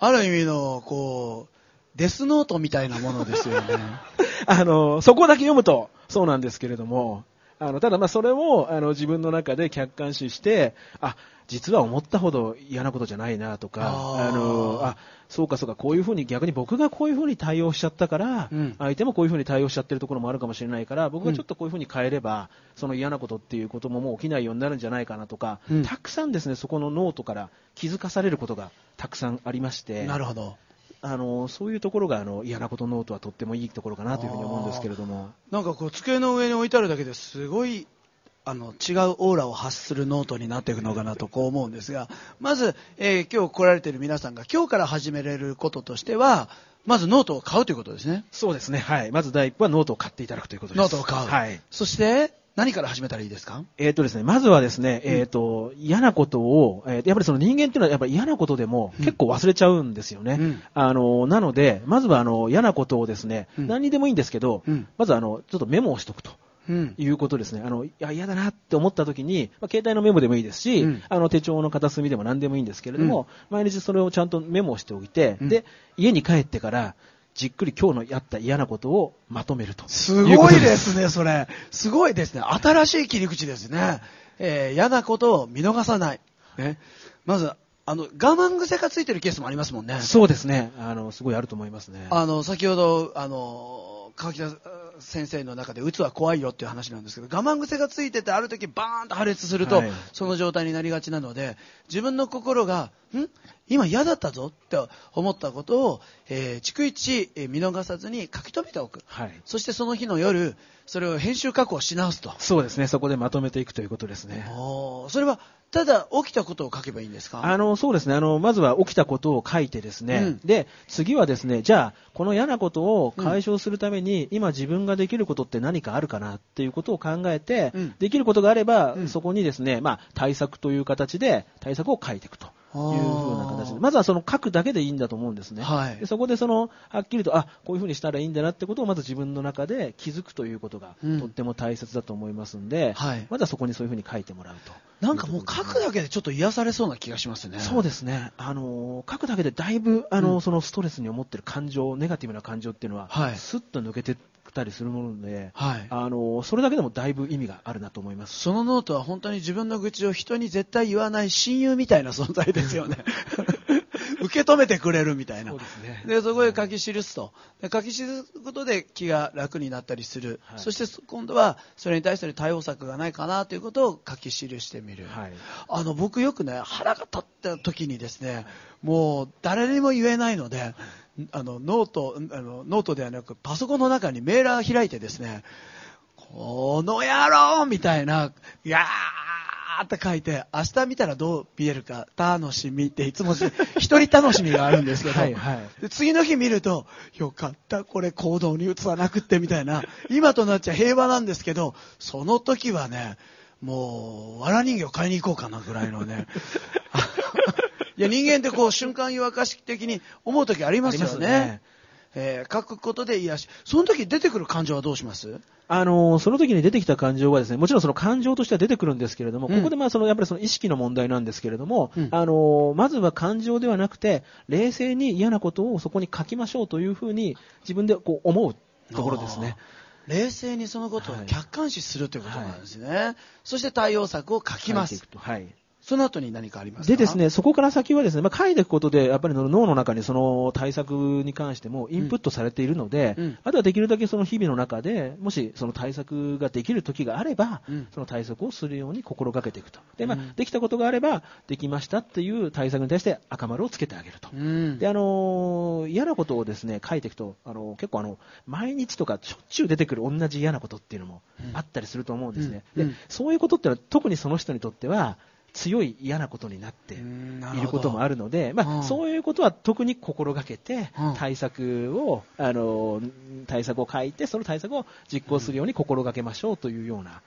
ある意味の、こう、デスノートみたいなものですよね。
あの、そこだけ読むとそうなんですけれども、あの、ただまあそれを、あの、自分の中で客観視して、あ、実は思ったほど嫌なことじゃないなとか、あの、あ、そうかそうか、こういうふうに逆に僕がこういうふうに対応しちゃったから、うん、相手もこういうふうに対応しちゃってるところもあるかもしれないから、僕がちょっとこういうふうに変えれば、うん、その嫌なことっていうことももう起きないようになるんじゃないかなとか、うん、たくさんですね、そこのノートから気づかされることがたくさんありまして。
なるほど。
あのそういうところがあの嫌なことノートはとってもいいところかなというふうに思うんですけれども。
なんかこう机の上に置いてあるだけですごいあの違うオーラを発するノートになっていくのかなとこう思うんですがまず、えー、今日来られている皆さんが今日から始められることとしてはまずノートを買うということですね。
そうですね。はい。まず第一歩はノートを買っていただくということです。
ノートを買う、はい、そして何から始めたらいいですか？
えっ、とですね、まずはですね、えっ、ー、と、嫌なことを、えー、やっぱりその人間っていうのはやっぱり嫌なことでも結構忘れちゃうんですよね。うん、あの、なので、まずはあの、嫌なことをですね、うん、何にでもいいんですけど、うん、まずあの、ちょっとメモをしとくと。うん、いうことですね。あの、いや、嫌だなって思った時に、まあ、携帯のメモでもいいですし、うん、あの、手帳の片隅でも何でもいいんですけれども、うん、毎日それをちゃんとメモしておいて、で、家に帰ってから、じっくり今日のやった嫌なことをまとめると
すごいですね、それ。すごいですね。新しい切り口ですね。えー、嫌なことを見逃さない。ね。まず、あの、我慢癖がついてるケースもありますもんね。
そうですね。あの、すごいあると思いますね。
あの、先ほど、あの、川北先生の中で、うつは怖いよっていう話なんですけど、我慢癖がついてて、ある時バーンと破裂すると、はい、その状態になりがちなので、自分の心が、ん？今嫌だったぞって思ったことを、えー、逐一、えー、見逃さずに書き留めておく、はい、そしてその日の夜それを編集加工し直すと。
そうですね。そこでまとめていくということですね。
それはただ起きたことを書けばいいんですか？
あのそうですね。あのまずは起きたことを書いてですね、うん、で次はですねじゃあこの嫌なことを解消するために、うん、今自分ができることって何かあるかなっていうことを考えて、うん、できることがあれば、そこにですね、まあ、対策という形で対策を書いていくというふうな形で、まずはその書くだけでいいんだと思うんですね。はい、でそこでその、はっきりと、あ、こういうふうにしたらいいんだなってことをまず自分の中で気づくということが、とっても大切だと思いますんで、はい、まずはそこにそういうふうに書いてもらうと。
なんかもう書くだけでちょっと癒されそうな気がしますね。
そうですね。あの、書くだけでだいぶ、あの、うん、そのストレスに思ってる感情、ネガティブな感情っていうのは、はい、スッと抜けてたりするもので、はい、あのそれだけでもだいぶ意味があるなと思います。
そのノートは本当に自分の愚痴を人に絶対言わない親友みたいな存在ですよね 受け止めてくれるみたいな。そで、ね、そこで書き記すと。で書き記すことで気が楽になったりする。はい、そして今度はそれに対する対応策がないかなということを書き記してみる。はい、あの、僕よくね、腹が立った時にですね、もう誰にも言えないので、あのノートあのノートではなくパソコンの中にメーラー開いてですねこの野郎みたいな、いやーって書いて、明日見たらどう見えるか、楽しみっていつも 一人楽しみがあるんですけど、はいはい、で次の日見ると、よかった、これ行動に移さなくってみたいな、今となっちゃ平和なんですけど、その時はね、もう、わら人形買いに行こうかなぐらいのね、いや、人間ってこう、瞬間湯沸かし的に思う時ありますよね。ねえー、書くことで癒し。その時出てくる感情はどうします？
あのその時に出てきた感情はですね、もちろんその感情としては出てくるんですけれども、うん、ここでまあそのやっぱりその意識の問題なんですけれども、うん、あのまずは感情ではなくて、冷静に嫌なことをそこに書きましょうというふうに自分でこう思うところですね。
冷静にそのことを客観視するということなんですね。はい、そして対応策を書きます。はい、その後に何かあります
でですね、そこから先はですね、まあ、書いていくことで、やっぱり脳の中にその対策に関してもインプットされているので、うん、あとはできるだけその日々の中で、もしその対策ができる時があれば、うん、その対策をするように心がけていくと。で、まあ、できたことがあれば、できましたっていう対策に対して赤丸をつけてあげると。で、あのー、嫌なことをですね、書いていくと、あのー、結構あの、毎日とかしょっちゅう出てくる同じ嫌なことっていうのもあったりすると思うんですね。で、そういうことってのは特にその人にとっては、強い嫌なことになっていることもあるので、まあ、そういうことは特に心がけて、対策を、あの、対策を書いて、その対策を実行するように心がけましょうというような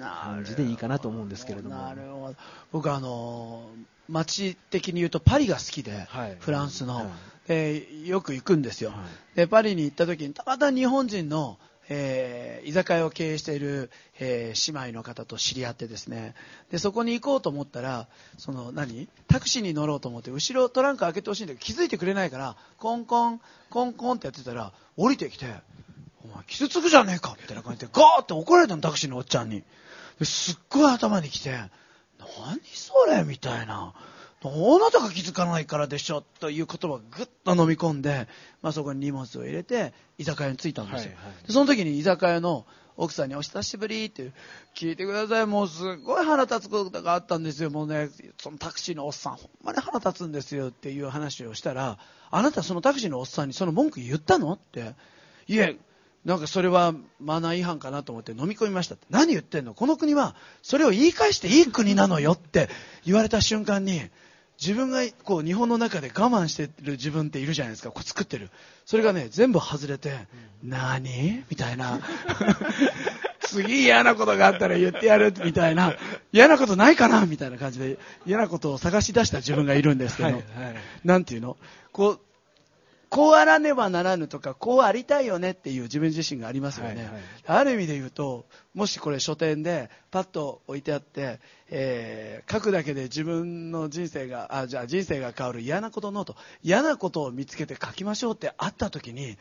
感じでいいかなと思うんですけれども。なるほど。
僕あの、街的に言うとパリが好きで、はい、フランスの、はい、えー、よく行くんですよ、はい、でパリに行った時にたまたま日本人のえー、居酒屋を経営している、えー、姉妹の方と知り合ってですね。でそこに行こうと思ったらその何？タクシーに乗ろうと思って後ろトランク開けてほしいんだけど気づいてくれないからコンコンコンコンってやってたら降りてきて「お前傷つくじゃねえか」みたいな感じでガーって怒られたのタクシーのおっちゃんに。すっごい頭にきて「何それ」みたいな。あなたが気づかないからでしょという言葉をぐっと飲み込んで、まあ、そこに荷物を入れて居酒屋に着いたんですよ、はいはい、その時に居酒屋の奥さんにお久しぶりって聞いてください。もうすごい腹立つことがあったんですよ。もうねそのタクシーのおっさんほんまに腹立つんですよっていう話をしたらあなたそのタクシーのおっさんにその文句言ったの？って。いえなんかそれはマナー違反かなと思って飲み込みましたって。何言ってんの？この国はそれを言い返していい国なのよって言われた瞬間に、自分がこう日本の中で我慢してる自分っているじゃないですか。こう作ってる。それがね、全部外れて、うん、何？みたいな。次嫌なことがあったら言ってやるみたいな、嫌なことないかな？みたいな感じで、嫌なことを探し出した自分がいるんですけど、はいはい、なんていうの？こう、こうあらねばならぬとか、こうありたいよねっていう自分自身がありますよね。はいはい、ある意味で言うと、もしこれ書店でパッと置いてあって、えー、書くだけで自分の人生が、あ、じゃあ人生が変わる嫌なことノート、嫌なことを見つけて書きましょうってあった時に、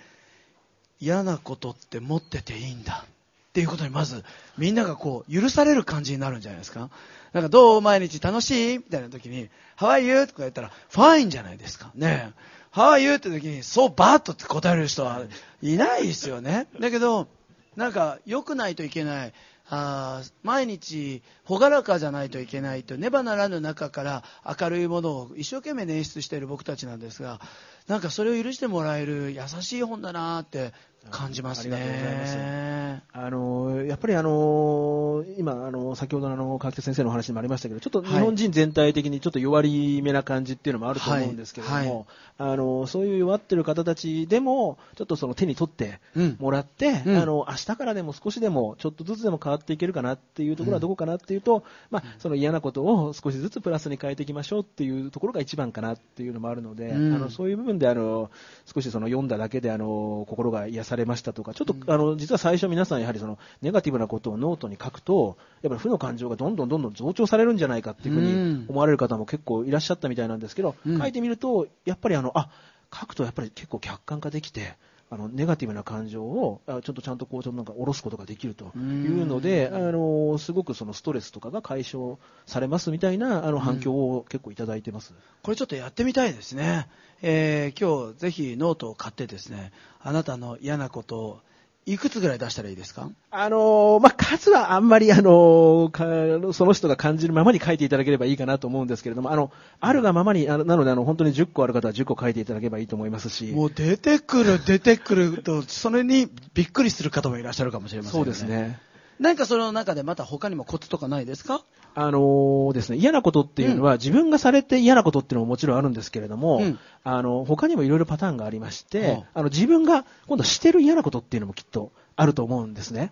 嫌なことって持ってていいんだ。っていうことにまずみんながこう許される感じになるんじゃないですか。なんかどう毎日楽しいみたいな時に、How are you? とか言ったら、ファインじゃないですか。ねえ。How are you? って時に、そうバーッとって答える人はいないですよね。だけど、なんか良くないといけない。あ毎日朗らかじゃないといけないとねばならぬ中から明るいものを一生懸命捻出している僕たちなんですがなんかそれを許してもらえる優しい本だなって感じますね。ありがとうございます。
あのやっぱりあの今あの先ほどのあの川北先生の話にもありましたけど、ちょっと日本人全体的にちょっと弱り目な感じっていうのもあると思うんですけれども、はい。はい、あのそういう弱ってる方たちでもちょっとその手に取ってもらって、うん、あの明日からでも少しでもちょっとずつでも変わっていけるかなっていうところはどこかなっていうと、うん、まあその嫌なことを少しずつプラスに変えていきましょうっていうところが一番かなっていうのもあるので、うん、あのそういう部分であの少しその読んだだけであの心が癒されましたとか、ちょっと、あの実は最初皆さんやはりそのネガティブなことをノートに書くと、やっぱり負の感情がどんどんどんどん増長されるんじゃないかっていうふうに思われる方も結構いらっしゃったみたいなんですけど、書いてみると、やっぱりあの、あ書くとやっぱり結構客観化できて、あのネガティブな感情をちょっとちゃんとこうなんか下ろすことができるというので、あのすごくそのストレスとかが解消されますみたいなあの反響を結構いただいてます。
これちょっとやってみたいですね。えー、今日ぜひノートを買ってですね、あなたの嫌なことをいくつぐらい出したらいいですか？
あのー、まあ、数はあんまり、あのー、その人が感じるままに書いていただければいいかなと思うんですけれども、あの、あるがままに、あのなので、あの、本当に10個ある方は10個書いていただければいいと思いますし。
もう出てくる、出てくると、それにびっくりする方もいらっしゃるかもしれませんね。そうですね。何かその中でまた他にもコツとかないですか？
あのー、ですね、嫌なことっていうのは、うん、自分がされて嫌なことっていうのももちろんあるんですけれども、うん、あの、他にもいろいろパターンがありまして、あの、自分が今度してる嫌なことっていうのもきっとあると思うんですね。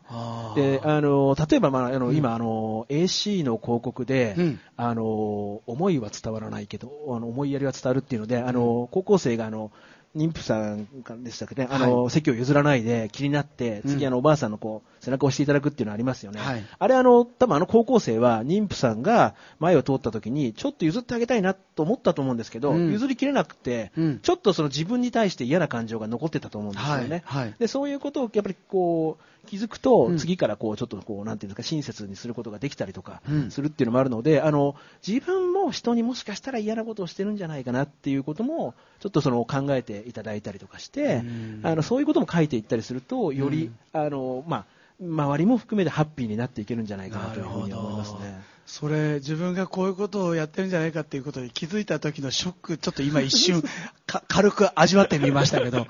で、あの、例えば、まあ、あの、うん、今、あの、AC の広告で、うん、あの、思いは伝わらないけど、あの、思いやりは伝わるっていうので、あの、高校生が、あの、妊婦さんでしたっけね、あの、はい、席を譲らないで気になって、次、あの、おばあさんのこう、背中を押していただくっていうのはありますよね。はい、あれ、あの、多分あの高校生は、妊婦さんが前を通った時に、ちょっと譲ってあげたいなと思ったと思うんですけど、うん、譲りきれなくて、うん、ちょっとその自分に対して嫌な感情が残ってたと思うんですよね。はい、で、そういうことをやっぱりこう、気づくと、次からこう、ちょっとこう、なんていうんですか、親切にすることができたりとか、するっていうのもあるので、あの、自分も人にもしかしたら嫌なことをしてるんじゃないかなっていうことも、ちょっとその考えていただいたりとかして、あの、そういうことも書いていったりすると、より、あの、まあ、周りも含めてハッピーになっていけるんじゃないかなというふうに思いますね。
それ、自分がこういうことをやってるんじゃないかっていうことに気づいた時のショック、ちょっと今一瞬 軽く味わってみましたけど、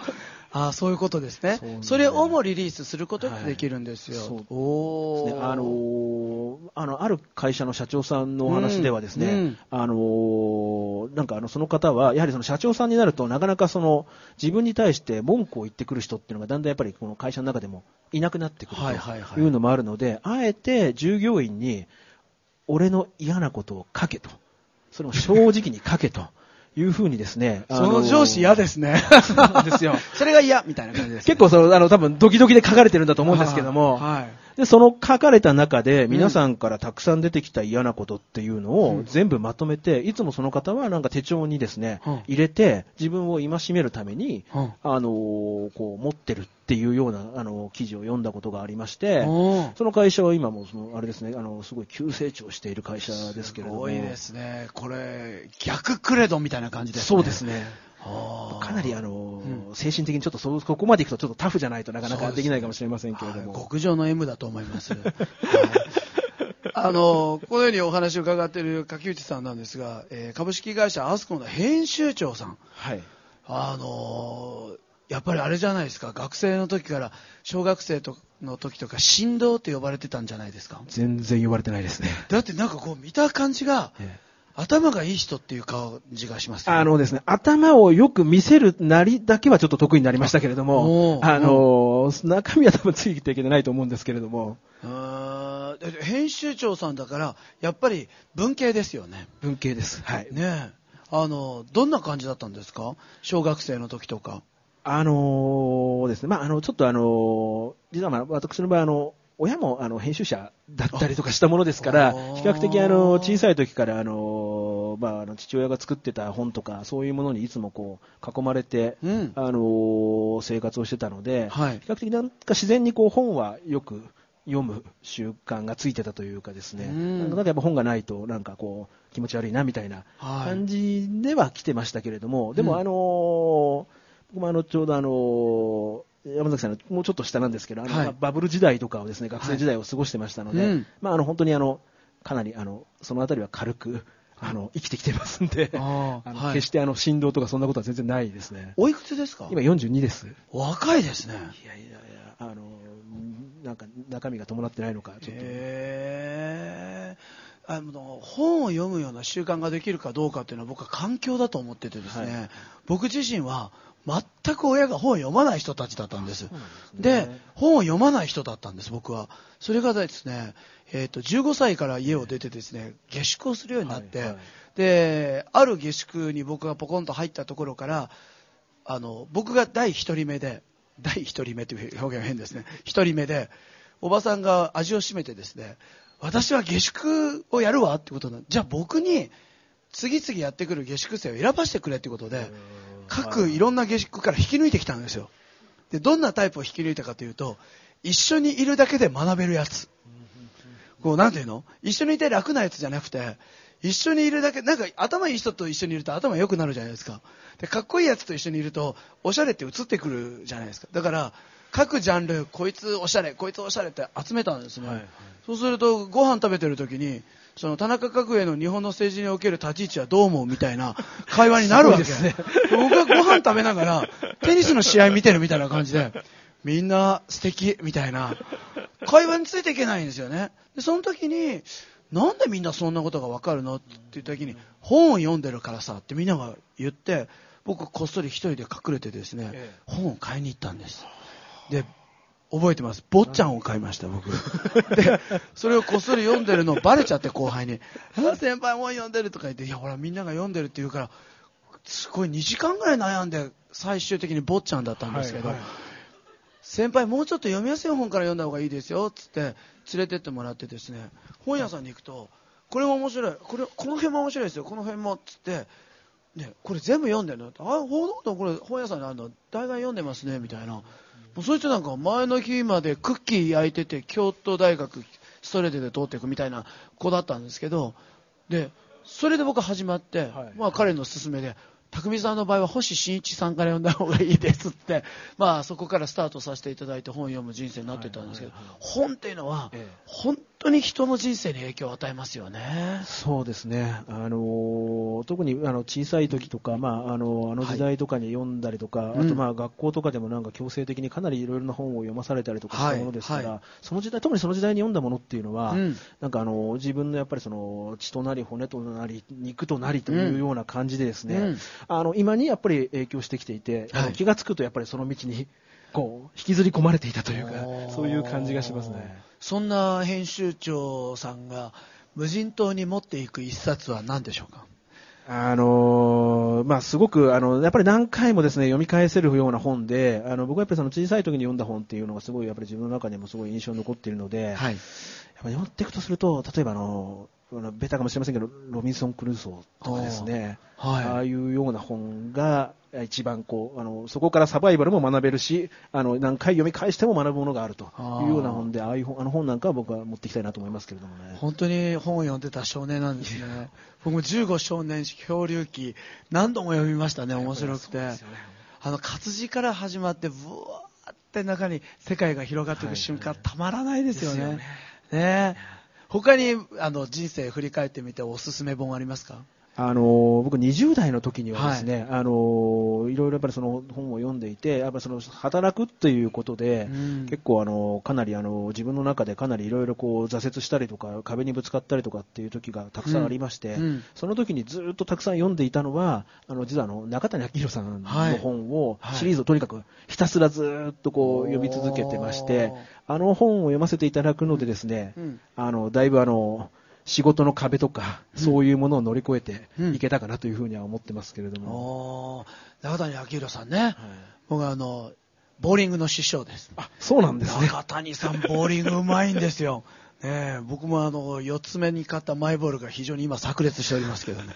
あそういうことですね。それをもリリースすることができるんですよ。はい、お
ね、あのー、あの、ある会社の社長さんのお話ではですね、うんうん、あのー、なんかあの、その方は、やはりその社長さんになると、なかなかその、自分に対して文句を言ってくる人っていうのが、だんだんやっぱりこの会社の中でもいなくなってくるというのもあるので、あえて従業員に、俺の嫌なことを書けと。それも正直に書けと。いうふうにですね。
その上司嫌ですね。
そうですよ。
それが嫌みたいな感じです、
ね、結構その、あの、多分ドキドキで書かれてるんだと思うんですけども、はい。で、その書かれた中で、皆さんからたくさん出てきた嫌なことっていうのを全部まとめて、いつもその方はなんか手帳にですね、入れて、自分を戒めるために、あのこう、持ってるっていうような、あの、記事を読んだことがありまして、その会社は今も、その、あれですね、あの、すごい急成長している会社ですけれども。す
ごいですね。これ、逆クレドみたいな感じです
ね。そうですね。かなりあの、うん、精神的にちょっとそこまでいくとちょっとタフじゃないとなかなかできないかもしれませんけれども。
はい、極上の M だと思います。あの、このようにお話を伺っている柿内さんなんですが、えー、株式会社アスコの編集長さん。はい。あのやっぱりあれじゃないですか、学生の時から小学生との時とか振動って呼ばれてたんじゃないですか？
全然呼ばれてないですね。
だってなんかこう見た感じが、ええ頭がいい人っていう感じがします、
ね、あのですね、頭をよく見せるなりだけはちょっと得意になりましたけれども、あの、中身は多分ついていけてないと思うんですけれども。
編集長さんだから、やっぱり文系ですよね。
文系です。はい。
ねあの、どんな感じだったんですか？小学生の時とか。
あのー、ですね、まあ、あの、ちょっとあのー、実はまあ、私の場合、あの、親もあの編集者だったりとかしたものですから、比較的あの小さい時からあの、まあ、あの父親が作ってた本とか、そういうものにいつもこう囲まれて、うん、あの生活をしてたので、はい、比較的なんか自然にこう本はよく読む習慣がついてたというかですね、うん、なんかやっぱ本がないとなんかこう気持ち悪いなみたいな感じでは来てましたけれども、はい、でもあのー、僕もあのちょうどあのー山崎さんもうちょっと下なんですけど、あの、はい、バブル時代とかをですね、学生時代を過ごしてましたので、はいうん、まあ、あの、本当にあの、かなりあの、そのあたりは軽く、あの、生きてきてますんで、あのはい、決してあの、振動とかそんなことは全然ないですね。
おいくつですか？
今42です。
若いですね。
いやいやいや、あの、なんか中身が伴ってないのか、ちょっと。へ
あの本を読むような習慣ができるかどうかっていうのは僕は環境だと思っててですね、はい、僕自身は全く親が本を読まない人たちだったんです。で、ね、本を読まない人だったんです、僕は。それがですね、えっ、ー、と、15歳から家を出てですね、下宿をするようになって、はいはい、で、ある下宿に僕がポコンと入ったところから、あの、僕が第一人目で、第一人目という表現は変ですね。一人目で、おばさんが味を占めてですね、私は下宿をやるわってことなじゃあ僕に次々やってくる下宿生を選ばせてくれってことで、各いろんな下宿から引き抜いてきたんですよ。で、どんなタイプを引き抜いたかというと、一緒にいるだけで学べるやつ。こう、なんていうの？一緒にいて楽なやつじゃなくて、一緒にいるだけ、なんか頭いい人と一緒にいると頭良くなるじゃないですか。で、かっこいいやつと一緒にいると、おしゃれって映ってくるじゃないですか。だから、各ジャンル、こいつおしゃれ、こいつおしゃれって集めたんですね。はいはい、そうすると、ご飯食べてる時に、その田中角栄の日本の政治における立ち位置はどう思うみたいな会話になるわけ ですね。僕はご飯食べながら、テニスの試合見てるみたいな感じで、みんな素敵みたいな、会話についていけないんですよね。で、その時に、なんでみんなそんなことがわかるのって言った時に、本を読んでるからさってみんなが言って、僕こっそり一人で隠れてですね、本を買いに行ったんです。で、覚えてます。坊ちゃんを買いました、僕。で、それをこっそり読んでるのバレちゃって後輩に、先輩も読んでるとか言って、いや、ほらみんなが読んでるって言うから、すごい2時間ぐらい悩んで、最終的に坊ちゃんだったんですけど、はいはい、先輩もうちょっと読みやすい本から読んだ方がいいですよ、つって連れてってもらってですね、本屋さんに行くと、これも面白い、これ、この辺も面白いですよ、この辺も、つって、ね、これ全部読んでるのあ、ほとんどこれ本屋さんにあるの、大概読んでますね、みたいな。もうそいつなんか前の日までクッキー焼いてて京都大学ストレートで通っていくみたいな子だったんですけどでそれで僕始まって、はい、まあ、彼の勧めで匠さんの場合は星新一さんから読んだ方がいいですって、まあ、そこからスタートさせていただいて本を読む人生になってたんですけど、本っていうのは、本当に人の人生に影響を与えますよね。
そうですね。あの特にあの小さい時とか、まああのあの時代とかに読んだりとか、はい、あとまあ学校とかでもなんか強制的にかなりいろいろな本を読まされたりとかしたものですから、はいはい、その時代特にその時代に読んだものっていうのは、うん、なんかあの自分のやっぱりその血となり骨となり肉となりというような感じでですね、うん、あの今にやっぱり影響してきていて、気がつくとやっぱりその道にこう引きずり込まれていたというか、そういう感じがしますね。
そんな編集長さんが無人島に持っていく一冊は何でしょうか？
あのー、まあ、すごく、あの、やっぱり何回もですね、読み返せるような本で、あの、僕はやっぱりその小さい時に読んだ本っていうのがすごい、やっぱり自分の中にもすごい印象に残っているので、はい。やっぱ読んでいくとすると、例えばあの、ベタかもしれませんけど、ロビンソン・クルーソーとかですね、はい、ああいうような本が、一番こう、あの、そこからサバイバルも学べるし、あの、何回読み返しても学ぶものがあるというような本で、ああいう本、あの本なんかは僕は持っていきたいなと思いますけれどもね。
本当に本を読んでた少年なんですね。僕も15少年漂流記、何度も読みましたね、面白くて。ね、あの、活字から始まって、ぶわーって中に世界が広がっていく瞬間、はいはい、たまらないですよね。よねね他にあの人生振り返ってみておすすめ本ありますか？
あの僕20代の時にはですね、はい、あのいろいろやっぱりその本を読んでいて、やっぱその働くっていうことで、うん、結構あのかなりあの自分の中でかなりいろいろこう挫折したりとか壁にぶつかったりとかっていう時がたくさんありまして、うん。うん、その時にずっとたくさん読んでいたのは、あの実はあの中谷明宏さんの本を、はい、シリーズをとにかくひたすらずっとこう読み続けてまして、あの本を読ませていただくのでですね、あのだいぶあの仕事の壁とか、そういうものを乗り越えていけたかなというふうには思ってますけれども。
うん、中谷明宏さんね、はい、僕はあの、ボーリングの師匠です。
あ、そうなんですね。
中谷さん、ボーリングうまいんですよ。えー、僕もあの、4つ目に買ったマイボールが非常に今炸裂しておりますけどね。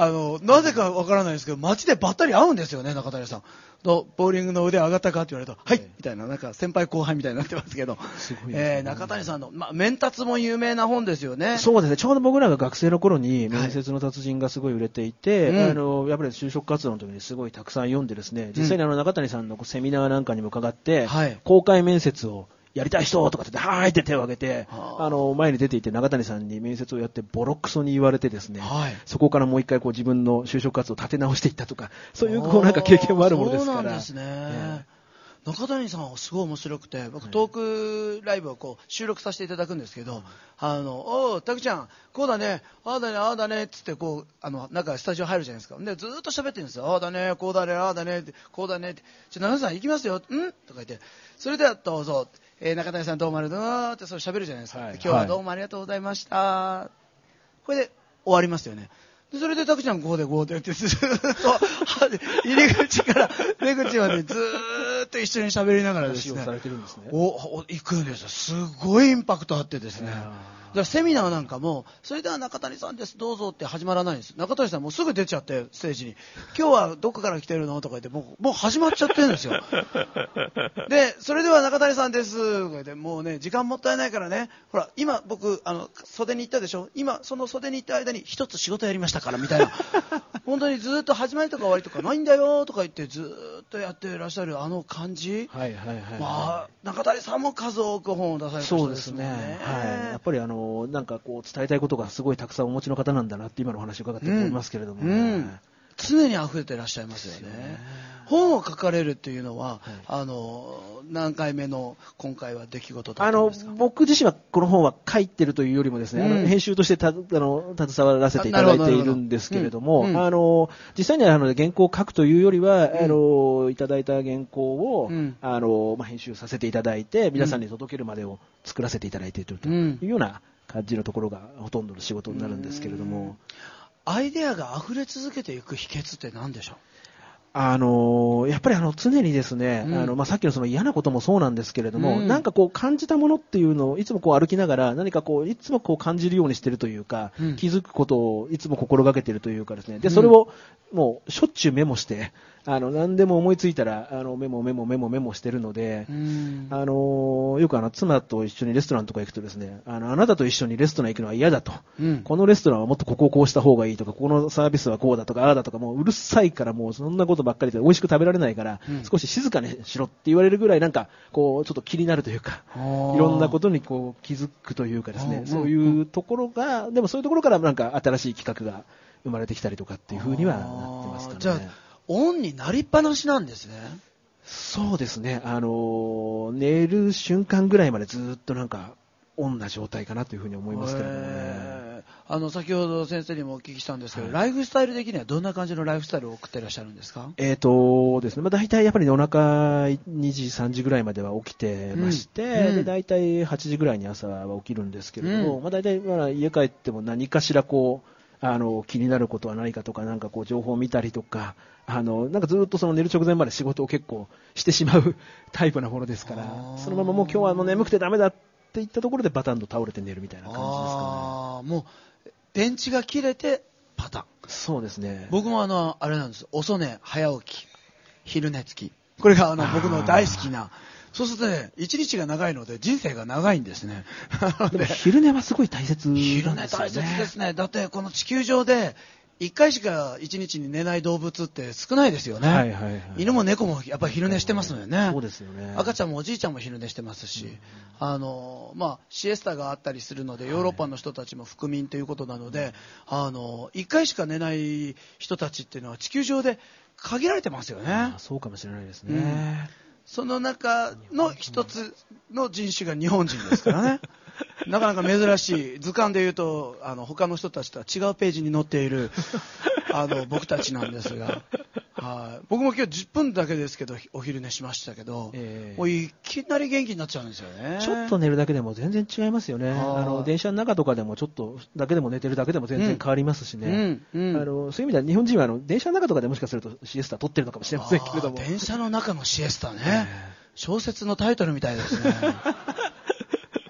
あの、なぜかわからないですけど、街でばったり会うんですよね、中谷さん。と、ボーリングの腕上がったかって言われると、はい、みたいな、なんか先輩後輩みたいになってますけど、すごい、ね、えー、中谷さんの、まあ、面達も有名な本ですよね。
そうですね、ちょうど僕らが学生の頃に、面接の達人がすごい売れていて、はい、あの、やっぱり就職活動の時にすごいたくさん読んでですね、実際にあの中谷さんのセミナーなんかにも伺って、はい、公開面接をやりたい人とかって、はーいって手を挙げて、あの、前に出ていて中谷さんに面接をやってボロクソに言われてですね、はい、そこからもう一回こう自分の就職活動を立て直していったとか、そういうこうなんか経験もあるものですから。そうなんですね。
ね中谷さんはすごい面白くて、僕、トークライブをこう収録させていただくんですけど、はい、あの、おう、たくちゃん、こうだね、ああだね、ああだね、つって、こう、あの、なんかスタジオ入るじゃないですか。で、ずっと喋ってるんですよ。ああだね、こうだね、ああだね、こうだねって。じゃあ、中谷さん行きますよ、ん？とか言って、それではどうぞ。えー、中谷さんどうもありがとうってそれ喋るじゃないですか、はい、今日はどうもありがとうございました、はい、これで終わりますよね。でそれで、たくちゃんこうでこうでってずっと、入り口から出口までずっと一緒に喋りながらですね、お、お、行くんですよ。すごいインパクトあってですね。だセミナーなんかも、それでは中谷さんです、どうぞって始まらないんです。中谷さんもうすぐ出ちゃって、ステージに。今日はどこから来てるのとか言って、もう、もう始まっちゃってるんですよ。で、それでは中谷さんです、とか言って、もうね、時間もったいないからね、ほら、今僕、あの、袖に行ったでしょ？今、その袖に行った間に一つ仕事やりましたから、みたいな。本当にずっと始まりとか終わりとかないんだよ、とか言って、ずっとやってらっしゃるあの感じ？はいはいはい、はい。まあ、中谷さんも数多く本を出されてる
そうですね。はい。やっぱりあの、なんかこう伝えたいことがすごいたくさんお持ちの方なんだなって今のお話を伺って思いますけれども、ねうんうん、
常に溢れてらっしゃいますよね。本を書かれるっていうのは、はい、あの何回目の今回は出来事だったんですか？
あの僕自身はこの本は書いてるというよりもですね、うん、あの編集としてたあの携わらせていただいているんですけれども、うん。うん、あの実際にはあの原稿を書くというよりは、あのいただいた原稿を、あのまあ、編集させていただいて皆さんに届けるまでを作らせていただいているというような感じのところがほとんどの仕事になるんですけれども。
アイデアが溢れ続けていく秘訣って何でしょう？
あのやっぱりあの常にですね、うん、あのまあ、さっきのその嫌なこともそうなんですけれども、うん、なんかこう感じたものっていうのをいつもこう歩きながら何かこういつもこう感じるようにしているというか、うん、気づくことをいつも心がけているというかですね。でそれをもうしょっちゅうメモしてあの、何でも思いついたら、あの、メモメモメモメモしてるので、あの、よくあの、妻と一緒にレストランとか行くとですね、あの、あなたと一緒にレストラン行くのは嫌だと。うん、このレストランはもっとここをこうした方がいいとか、ここのサービスはこうだとか、ああだとか、もううるさいからもうそんなことばっかりで美味しく食べられないから、うん、少し静かにしろって言われるぐらいなんか、こう、ちょっと気になるというか、いろんなことにこう気づくというかですね、そういうところが、でもそういうところからなんか新しい企画が生まれてきたりとかっていう風にはなってますかね。
オンになりっぱなしなんですね。
そうですね。あの、寝る瞬間ぐらいまでずっとなんか、オンな状態かなというふうに思いますけれどもね。
あの、先ほど先生にもお聞きしたんですけど、はい、ライフスタイル的にはどんな感じのライフスタイルを送ってらっしゃるんですか？
えっ、ー、とですね、まあ大体やっぱり夜中2時、3時ぐらいまでは起きてまして、うん、で、大体8時ぐらいに朝は起きるんですけれども、うん、まあ大体まあ家帰っても何かしらこう、あの、気になることは何かとか、なんかこう情報を見たりとか、あの、なんかずっとその寝る直前まで仕事を結構してしまうタイプなものですから、そのままもう今日はもう眠くてダメだっていったところでバタンと倒れて寝るみたいな感じですか
ね。もう、電池が切れてパタン。
そうですね。
僕もあの、あれなんです。遅寝、早起き、昼寝付き。これがあの、僕の大好きな、そうするとね、一日が長いので人生が長いんですね。
昼寝はすごい大切、
ね、昼寝大切ですね。だってこの地球上で1回しか1日に寝ない動物って少ないですよね、はいはいはい、犬も猫もやっぱり昼寝してますのよね、
そうですよね。
赤ちゃんもおじいちゃんも昼寝してますし、うん、あのまあ、シエスタがあったりするので、ヨーロッパの人たちも福民ということなので、はい、あの1回しか寝ない人たちっていうのは地球上で限られてますよね。
そうかもしれないですね。うん
その中の一つの人種が日本人ですからね。なかなか珍しい。図鑑で言うと、あの、他の人たちとは違うページに載っている、あの、僕たちなんですが、はい、僕も今日10分だけですけど、お昼寝しましたけど、えー、もういきなり元気になっちゃうんですよね。
ちょっと寝るだけでも全然違いますよね。あの、電車の中とかでもちょっとだけでも寝てるだけでも全然変わりますしね。うんうん、あのそういう意味では日本人はあの電車の中とかでもしかするとシエスタ取ってるのかもしれませんけれども。
電車の中のシエスタね。えー小説のタイトルみたいですね。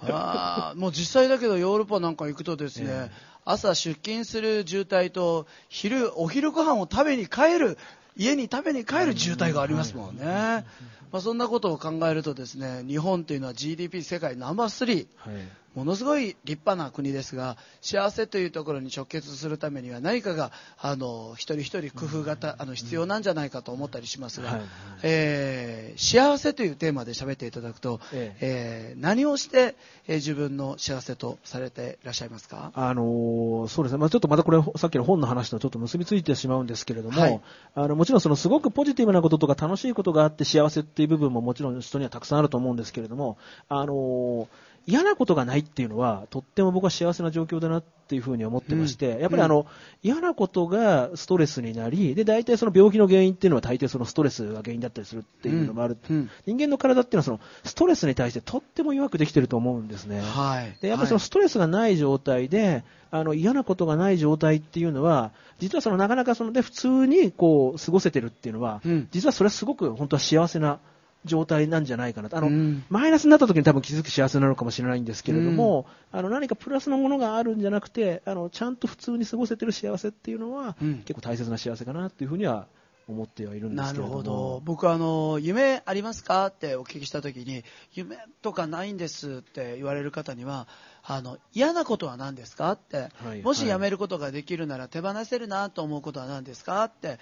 あもう実際だけどヨーロッパなんか行くとですね、えー、朝出勤する渋滞と昼お昼ご飯を食べに帰る家に食べに帰る渋滞がありますもんね。まあ、そんなことを考えるとですね日本というのは GDP 世界ナンバー3、はい。ものすごい立派な国ですが幸せというところに直結するためには何かがあの一人一人工夫があの必要なんじゃないかと思ったりしますが、はいえー、幸せというテーマで喋っていただくと、え。えー、何をして、えー、自分の幸せとされていらっしゃいますか、
あのー、そうですね、まあ、ちょっとまたこれさっきの本の話とちょっと結びついてしまうんですけれども、はい、あのもちろんそのすごくポジティブなこととか楽しいことがあって幸せってていう部分ももちろん人にはたくさんあると思うんですけれども、あのー嫌なことがないっていうのは、とっても僕は幸せな状況だなっていうふうに思ってまして、うん、やっぱりあの、うん、嫌なことがストレスになり、で、大体その病気の原因っていうのは大抵そのストレスが原因だったりするっていうのもある。うん、人間の体っていうのはその、ストレスに対してとっても弱くできてると思うんですね。はい。で、やっぱりそのストレスがない状態で、あの、嫌なことがない状態っていうのは、実はそのなかなかそので普通にこう、過ごせてるっていうのは、実はそれはすごく本当は幸せな状態なんじゃないかなと。あの、うん、マイナスになった時に多分気づく幸せなのかもしれないんですけれども、うん、あの、何かプラスのものがあるんじゃなくて、あの、ちゃんと普通に過ごせてる幸せっていうのは、うん、結構大切な幸せかなっていうふうには思ってはいるんですけれども。なるほど。
僕あの、夢ありますかってお聞きした時に、夢とかないんですって言われる方には、あの、嫌なことは何ですかって、はい、もし辞めることができるなら手放せるなと思うことは何ですかって、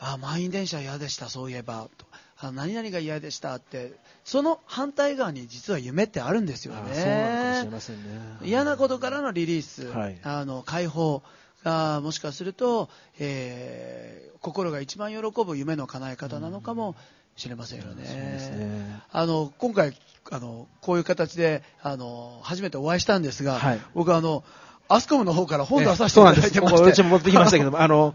あ、満員電車嫌でした、そういえば。とあ何々が嫌でしたってその反対側に実は夢ってあるんですよね。嫌なことからのリリース、はい、あの解放がもしかすると、えー、心が一番喜ぶ夢の叶え方なのかもしれませんよね。ね。あの今回あのこういう形であの初めてお会いしたんですが、はい、僕あのアスコムの方から本出させていただいてまして、
うちも持ってきましたけども、あの、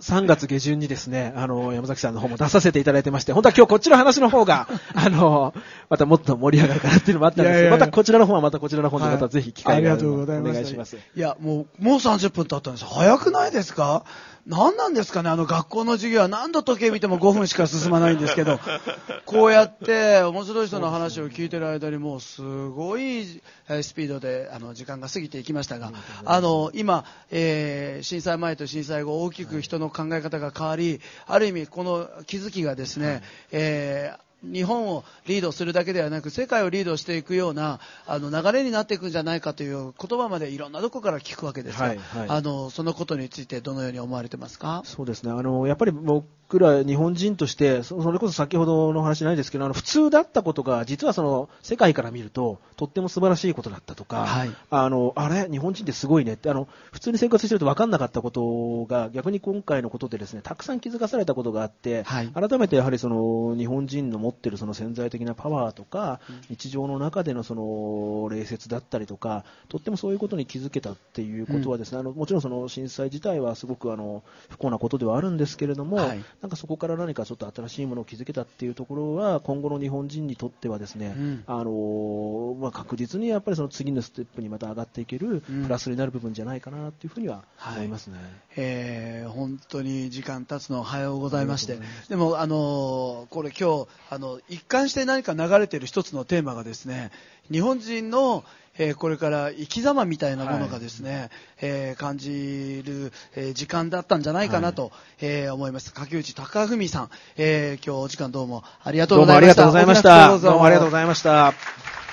3月下旬にですね、あの、山崎さんの方も出させていただいてまして、本当は今日こっちの話の方が、あの、またもっと盛り上がるかなっていうのもあったんですけど、またこちらの方はまたこちらの方でまたぜひ機会があるので、お願いします。
いや、もう、もう30分経ったんです。早くないですか？何なんですかねあの学校の授業は。何度時計見ても5分しか進まないんですけど、こうやって面白い人の話を聞いてる間にもうすごいスピードであの時間が過ぎていきましたが、あの今、えー、震災前と震災後大きく人のの考え方が変わり、ある意味、この気づきがですね、えー日本をリードするだけではなく世界をリードしていくようなあの流れになっていくんじゃないかという言葉までいろんなところから聞くわけですが、はいはい、あのそのことについてどのように思われてますか？
そうですね。あのやっぱり僕ら日本人としてそれこそ先ほどの話ないですけどあの普通だったことが実はその世界から見るととっても素晴らしいことだったとか、はい、あのあれ？日本人ってすごいねって。あの普通に生活してると分かんなかったことが逆に今回のことでですねたくさん気づかされたことがあって、はい、改めてやはりその日本人の持ってるその潜在的なパワーとか、うん、日常の中でのその礼節だったりとか、とってもそういうことに気づけたっていうことはですね、うん、あのもちろんその震災自体はすごくあの不幸なことではあるんですけれども、はい、なんかそこから何かちょっと新しいものを築けたっていうところは今後の日本人にとってはですね、うん、あのまあ、確実にやっぱりその次のステップにまた上がっていけるプラスになる部分じゃないかなというふうには思いますね。はい、
えー、本当に時間経つのおはようございまして、でもあのこれ今日あの一貫して何か流れている一つのテーマがですね日本人のえー、これから生き様みたいなものがですね、はい、えー、感じる、えー、時間だったんじゃないかなと、はい、えー、思います。柿内隆文さん、えー、今日お時間どうもありがとうございました。どうもありがとうございました。
どうもありがとうございました。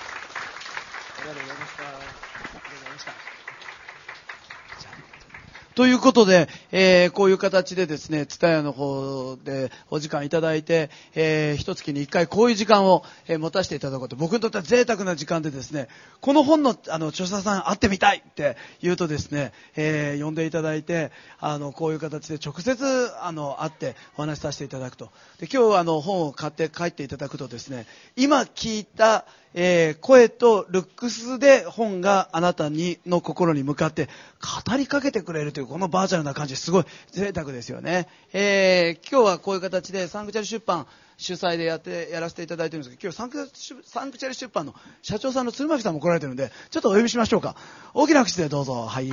ということで、えー、こういう形でですね、ツタヤの方でお時間いただいて、えー、一月に一回こういう時間を、えー、持たせていただくと、僕にとっては贅沢な時間でですね、この本の、あの、著者さん会ってみたいって言うとですね、えー、呼んでいただいて、あの、こういう形で直接、あの、会ってお話しさせていただくと。で、今日はあの、本を買って帰っていただくとですね、今聞いた、えー、声とルックスで本があなたにの心に向かって語りかけてくれるというこのバーチャルな感じすごい贅沢ですよね、えー、今日はこういう形でサンクチャリ出版主催でやってやらせていただいてるんですけど今日サンクサンクチャリ出版の社長さんの鶴巻さんも来られてるんでちょっとお呼びしましょうか。大きな口でどうぞ。はい。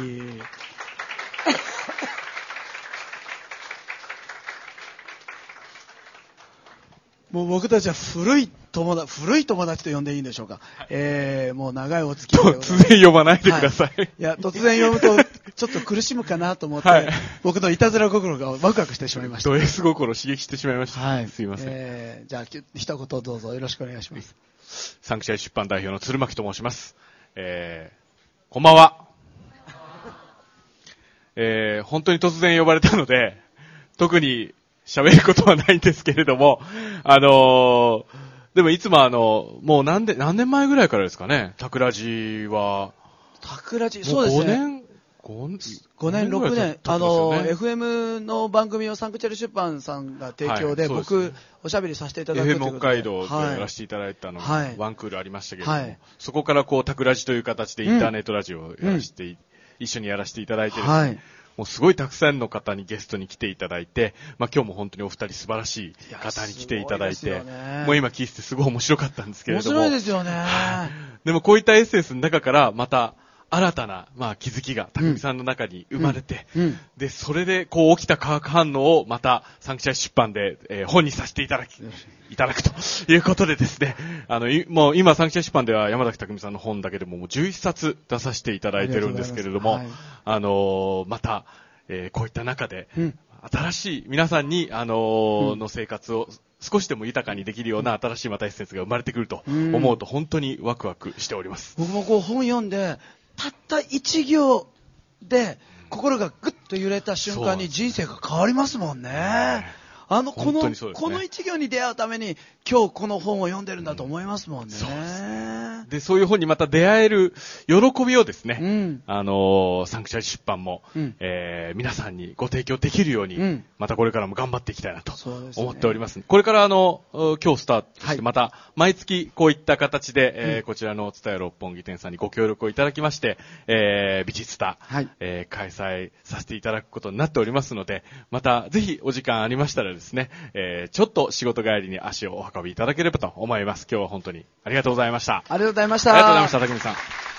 もう僕たちは古い友達、古い友達と呼んでいいんでしょうか。はい、えー、もう長いお付き合い
突然呼ばないでください。はい、
いや、突然呼ぶと、ちょっと苦しむかなと思って、はい、僕のいたずら心がワクワクしてしまいました。
ド S 心刺激してしまいました。はい。すいません。
えー、じゃあ、一言どうぞよろしくお願いします。
サンクチャリ出版代表の鶴巻と申します。えー、こんばんは。えー、本当に突然呼ばれたので、特に喋ることはないんですけれども、あのー、でもいつもあの、もう何で、何年前ぐらいからですかね、タクラジは。
タクラジ、そうですね。5年？5, 年、6年、あの、FM の番組をサンクチャル出版さんが提供で、はい、僕、おしゃべりさせていただいて
FM 北海道でやらせていただいたのが、はい、ワンクールありましたけれども、はい、そこからこう、タクラジという形でインターネットラジオをやらせて、うん、一緒にやらせていただいてですね、もうすごいたくさんの方にゲストに来ていただいて、まあ今日も本当にお二人素晴らしい方に来ていただいて、いもう今聞いててすごい面白かったんですけれども。
面白いですよね。
でもこういったエッセンスの中からまた、新たな、まあ、気づきが、たくみさんの中に生まれて、うんうん、で、それで、こう、起きた化学反応を、また、サンクチャイ出版で、えー、本にさせていただき、いただくということでですね、あの、もう、今、サンクチャイ出版では、山崎匠さんの本だけでも、もう11冊出させていただいてるんですけれども、あはい、あのー、また、えー、こういった中で、うん、新しい、皆さんに、あのー、の生活を、少しでも豊かにできるような新しいまたエッセンスが生まれてくると思うと本当にワクワクしております。
僕もこう本読んで、たった一行で心がぐっと揺れた瞬間に人生が変わりますもんね。あの、この、ね、この一行に出会うために今日この本を読んでるんだと思いますもんね。そう
でそういう本にまた出会える喜びをですね、うん、あのサンクチャリ出版も、うん、えー、皆さんにご提供できるように、うん、またこれからも頑張っていきたいなと思っております。すね、これからあの、今日スタートして、また毎月こういった形で、えー、こちらの伝え六本木店さんにご協力をいただきまして、えー、美術タ、はい、えー、開催させていただくことになっておりますので、またぜひお時間ありましたらですね、えー、ちょっと仕事帰りに足をお運びいただければと思います。今日は本当にありがとうございました。
ありがとうございました。
ありがとうございました、竹見さん。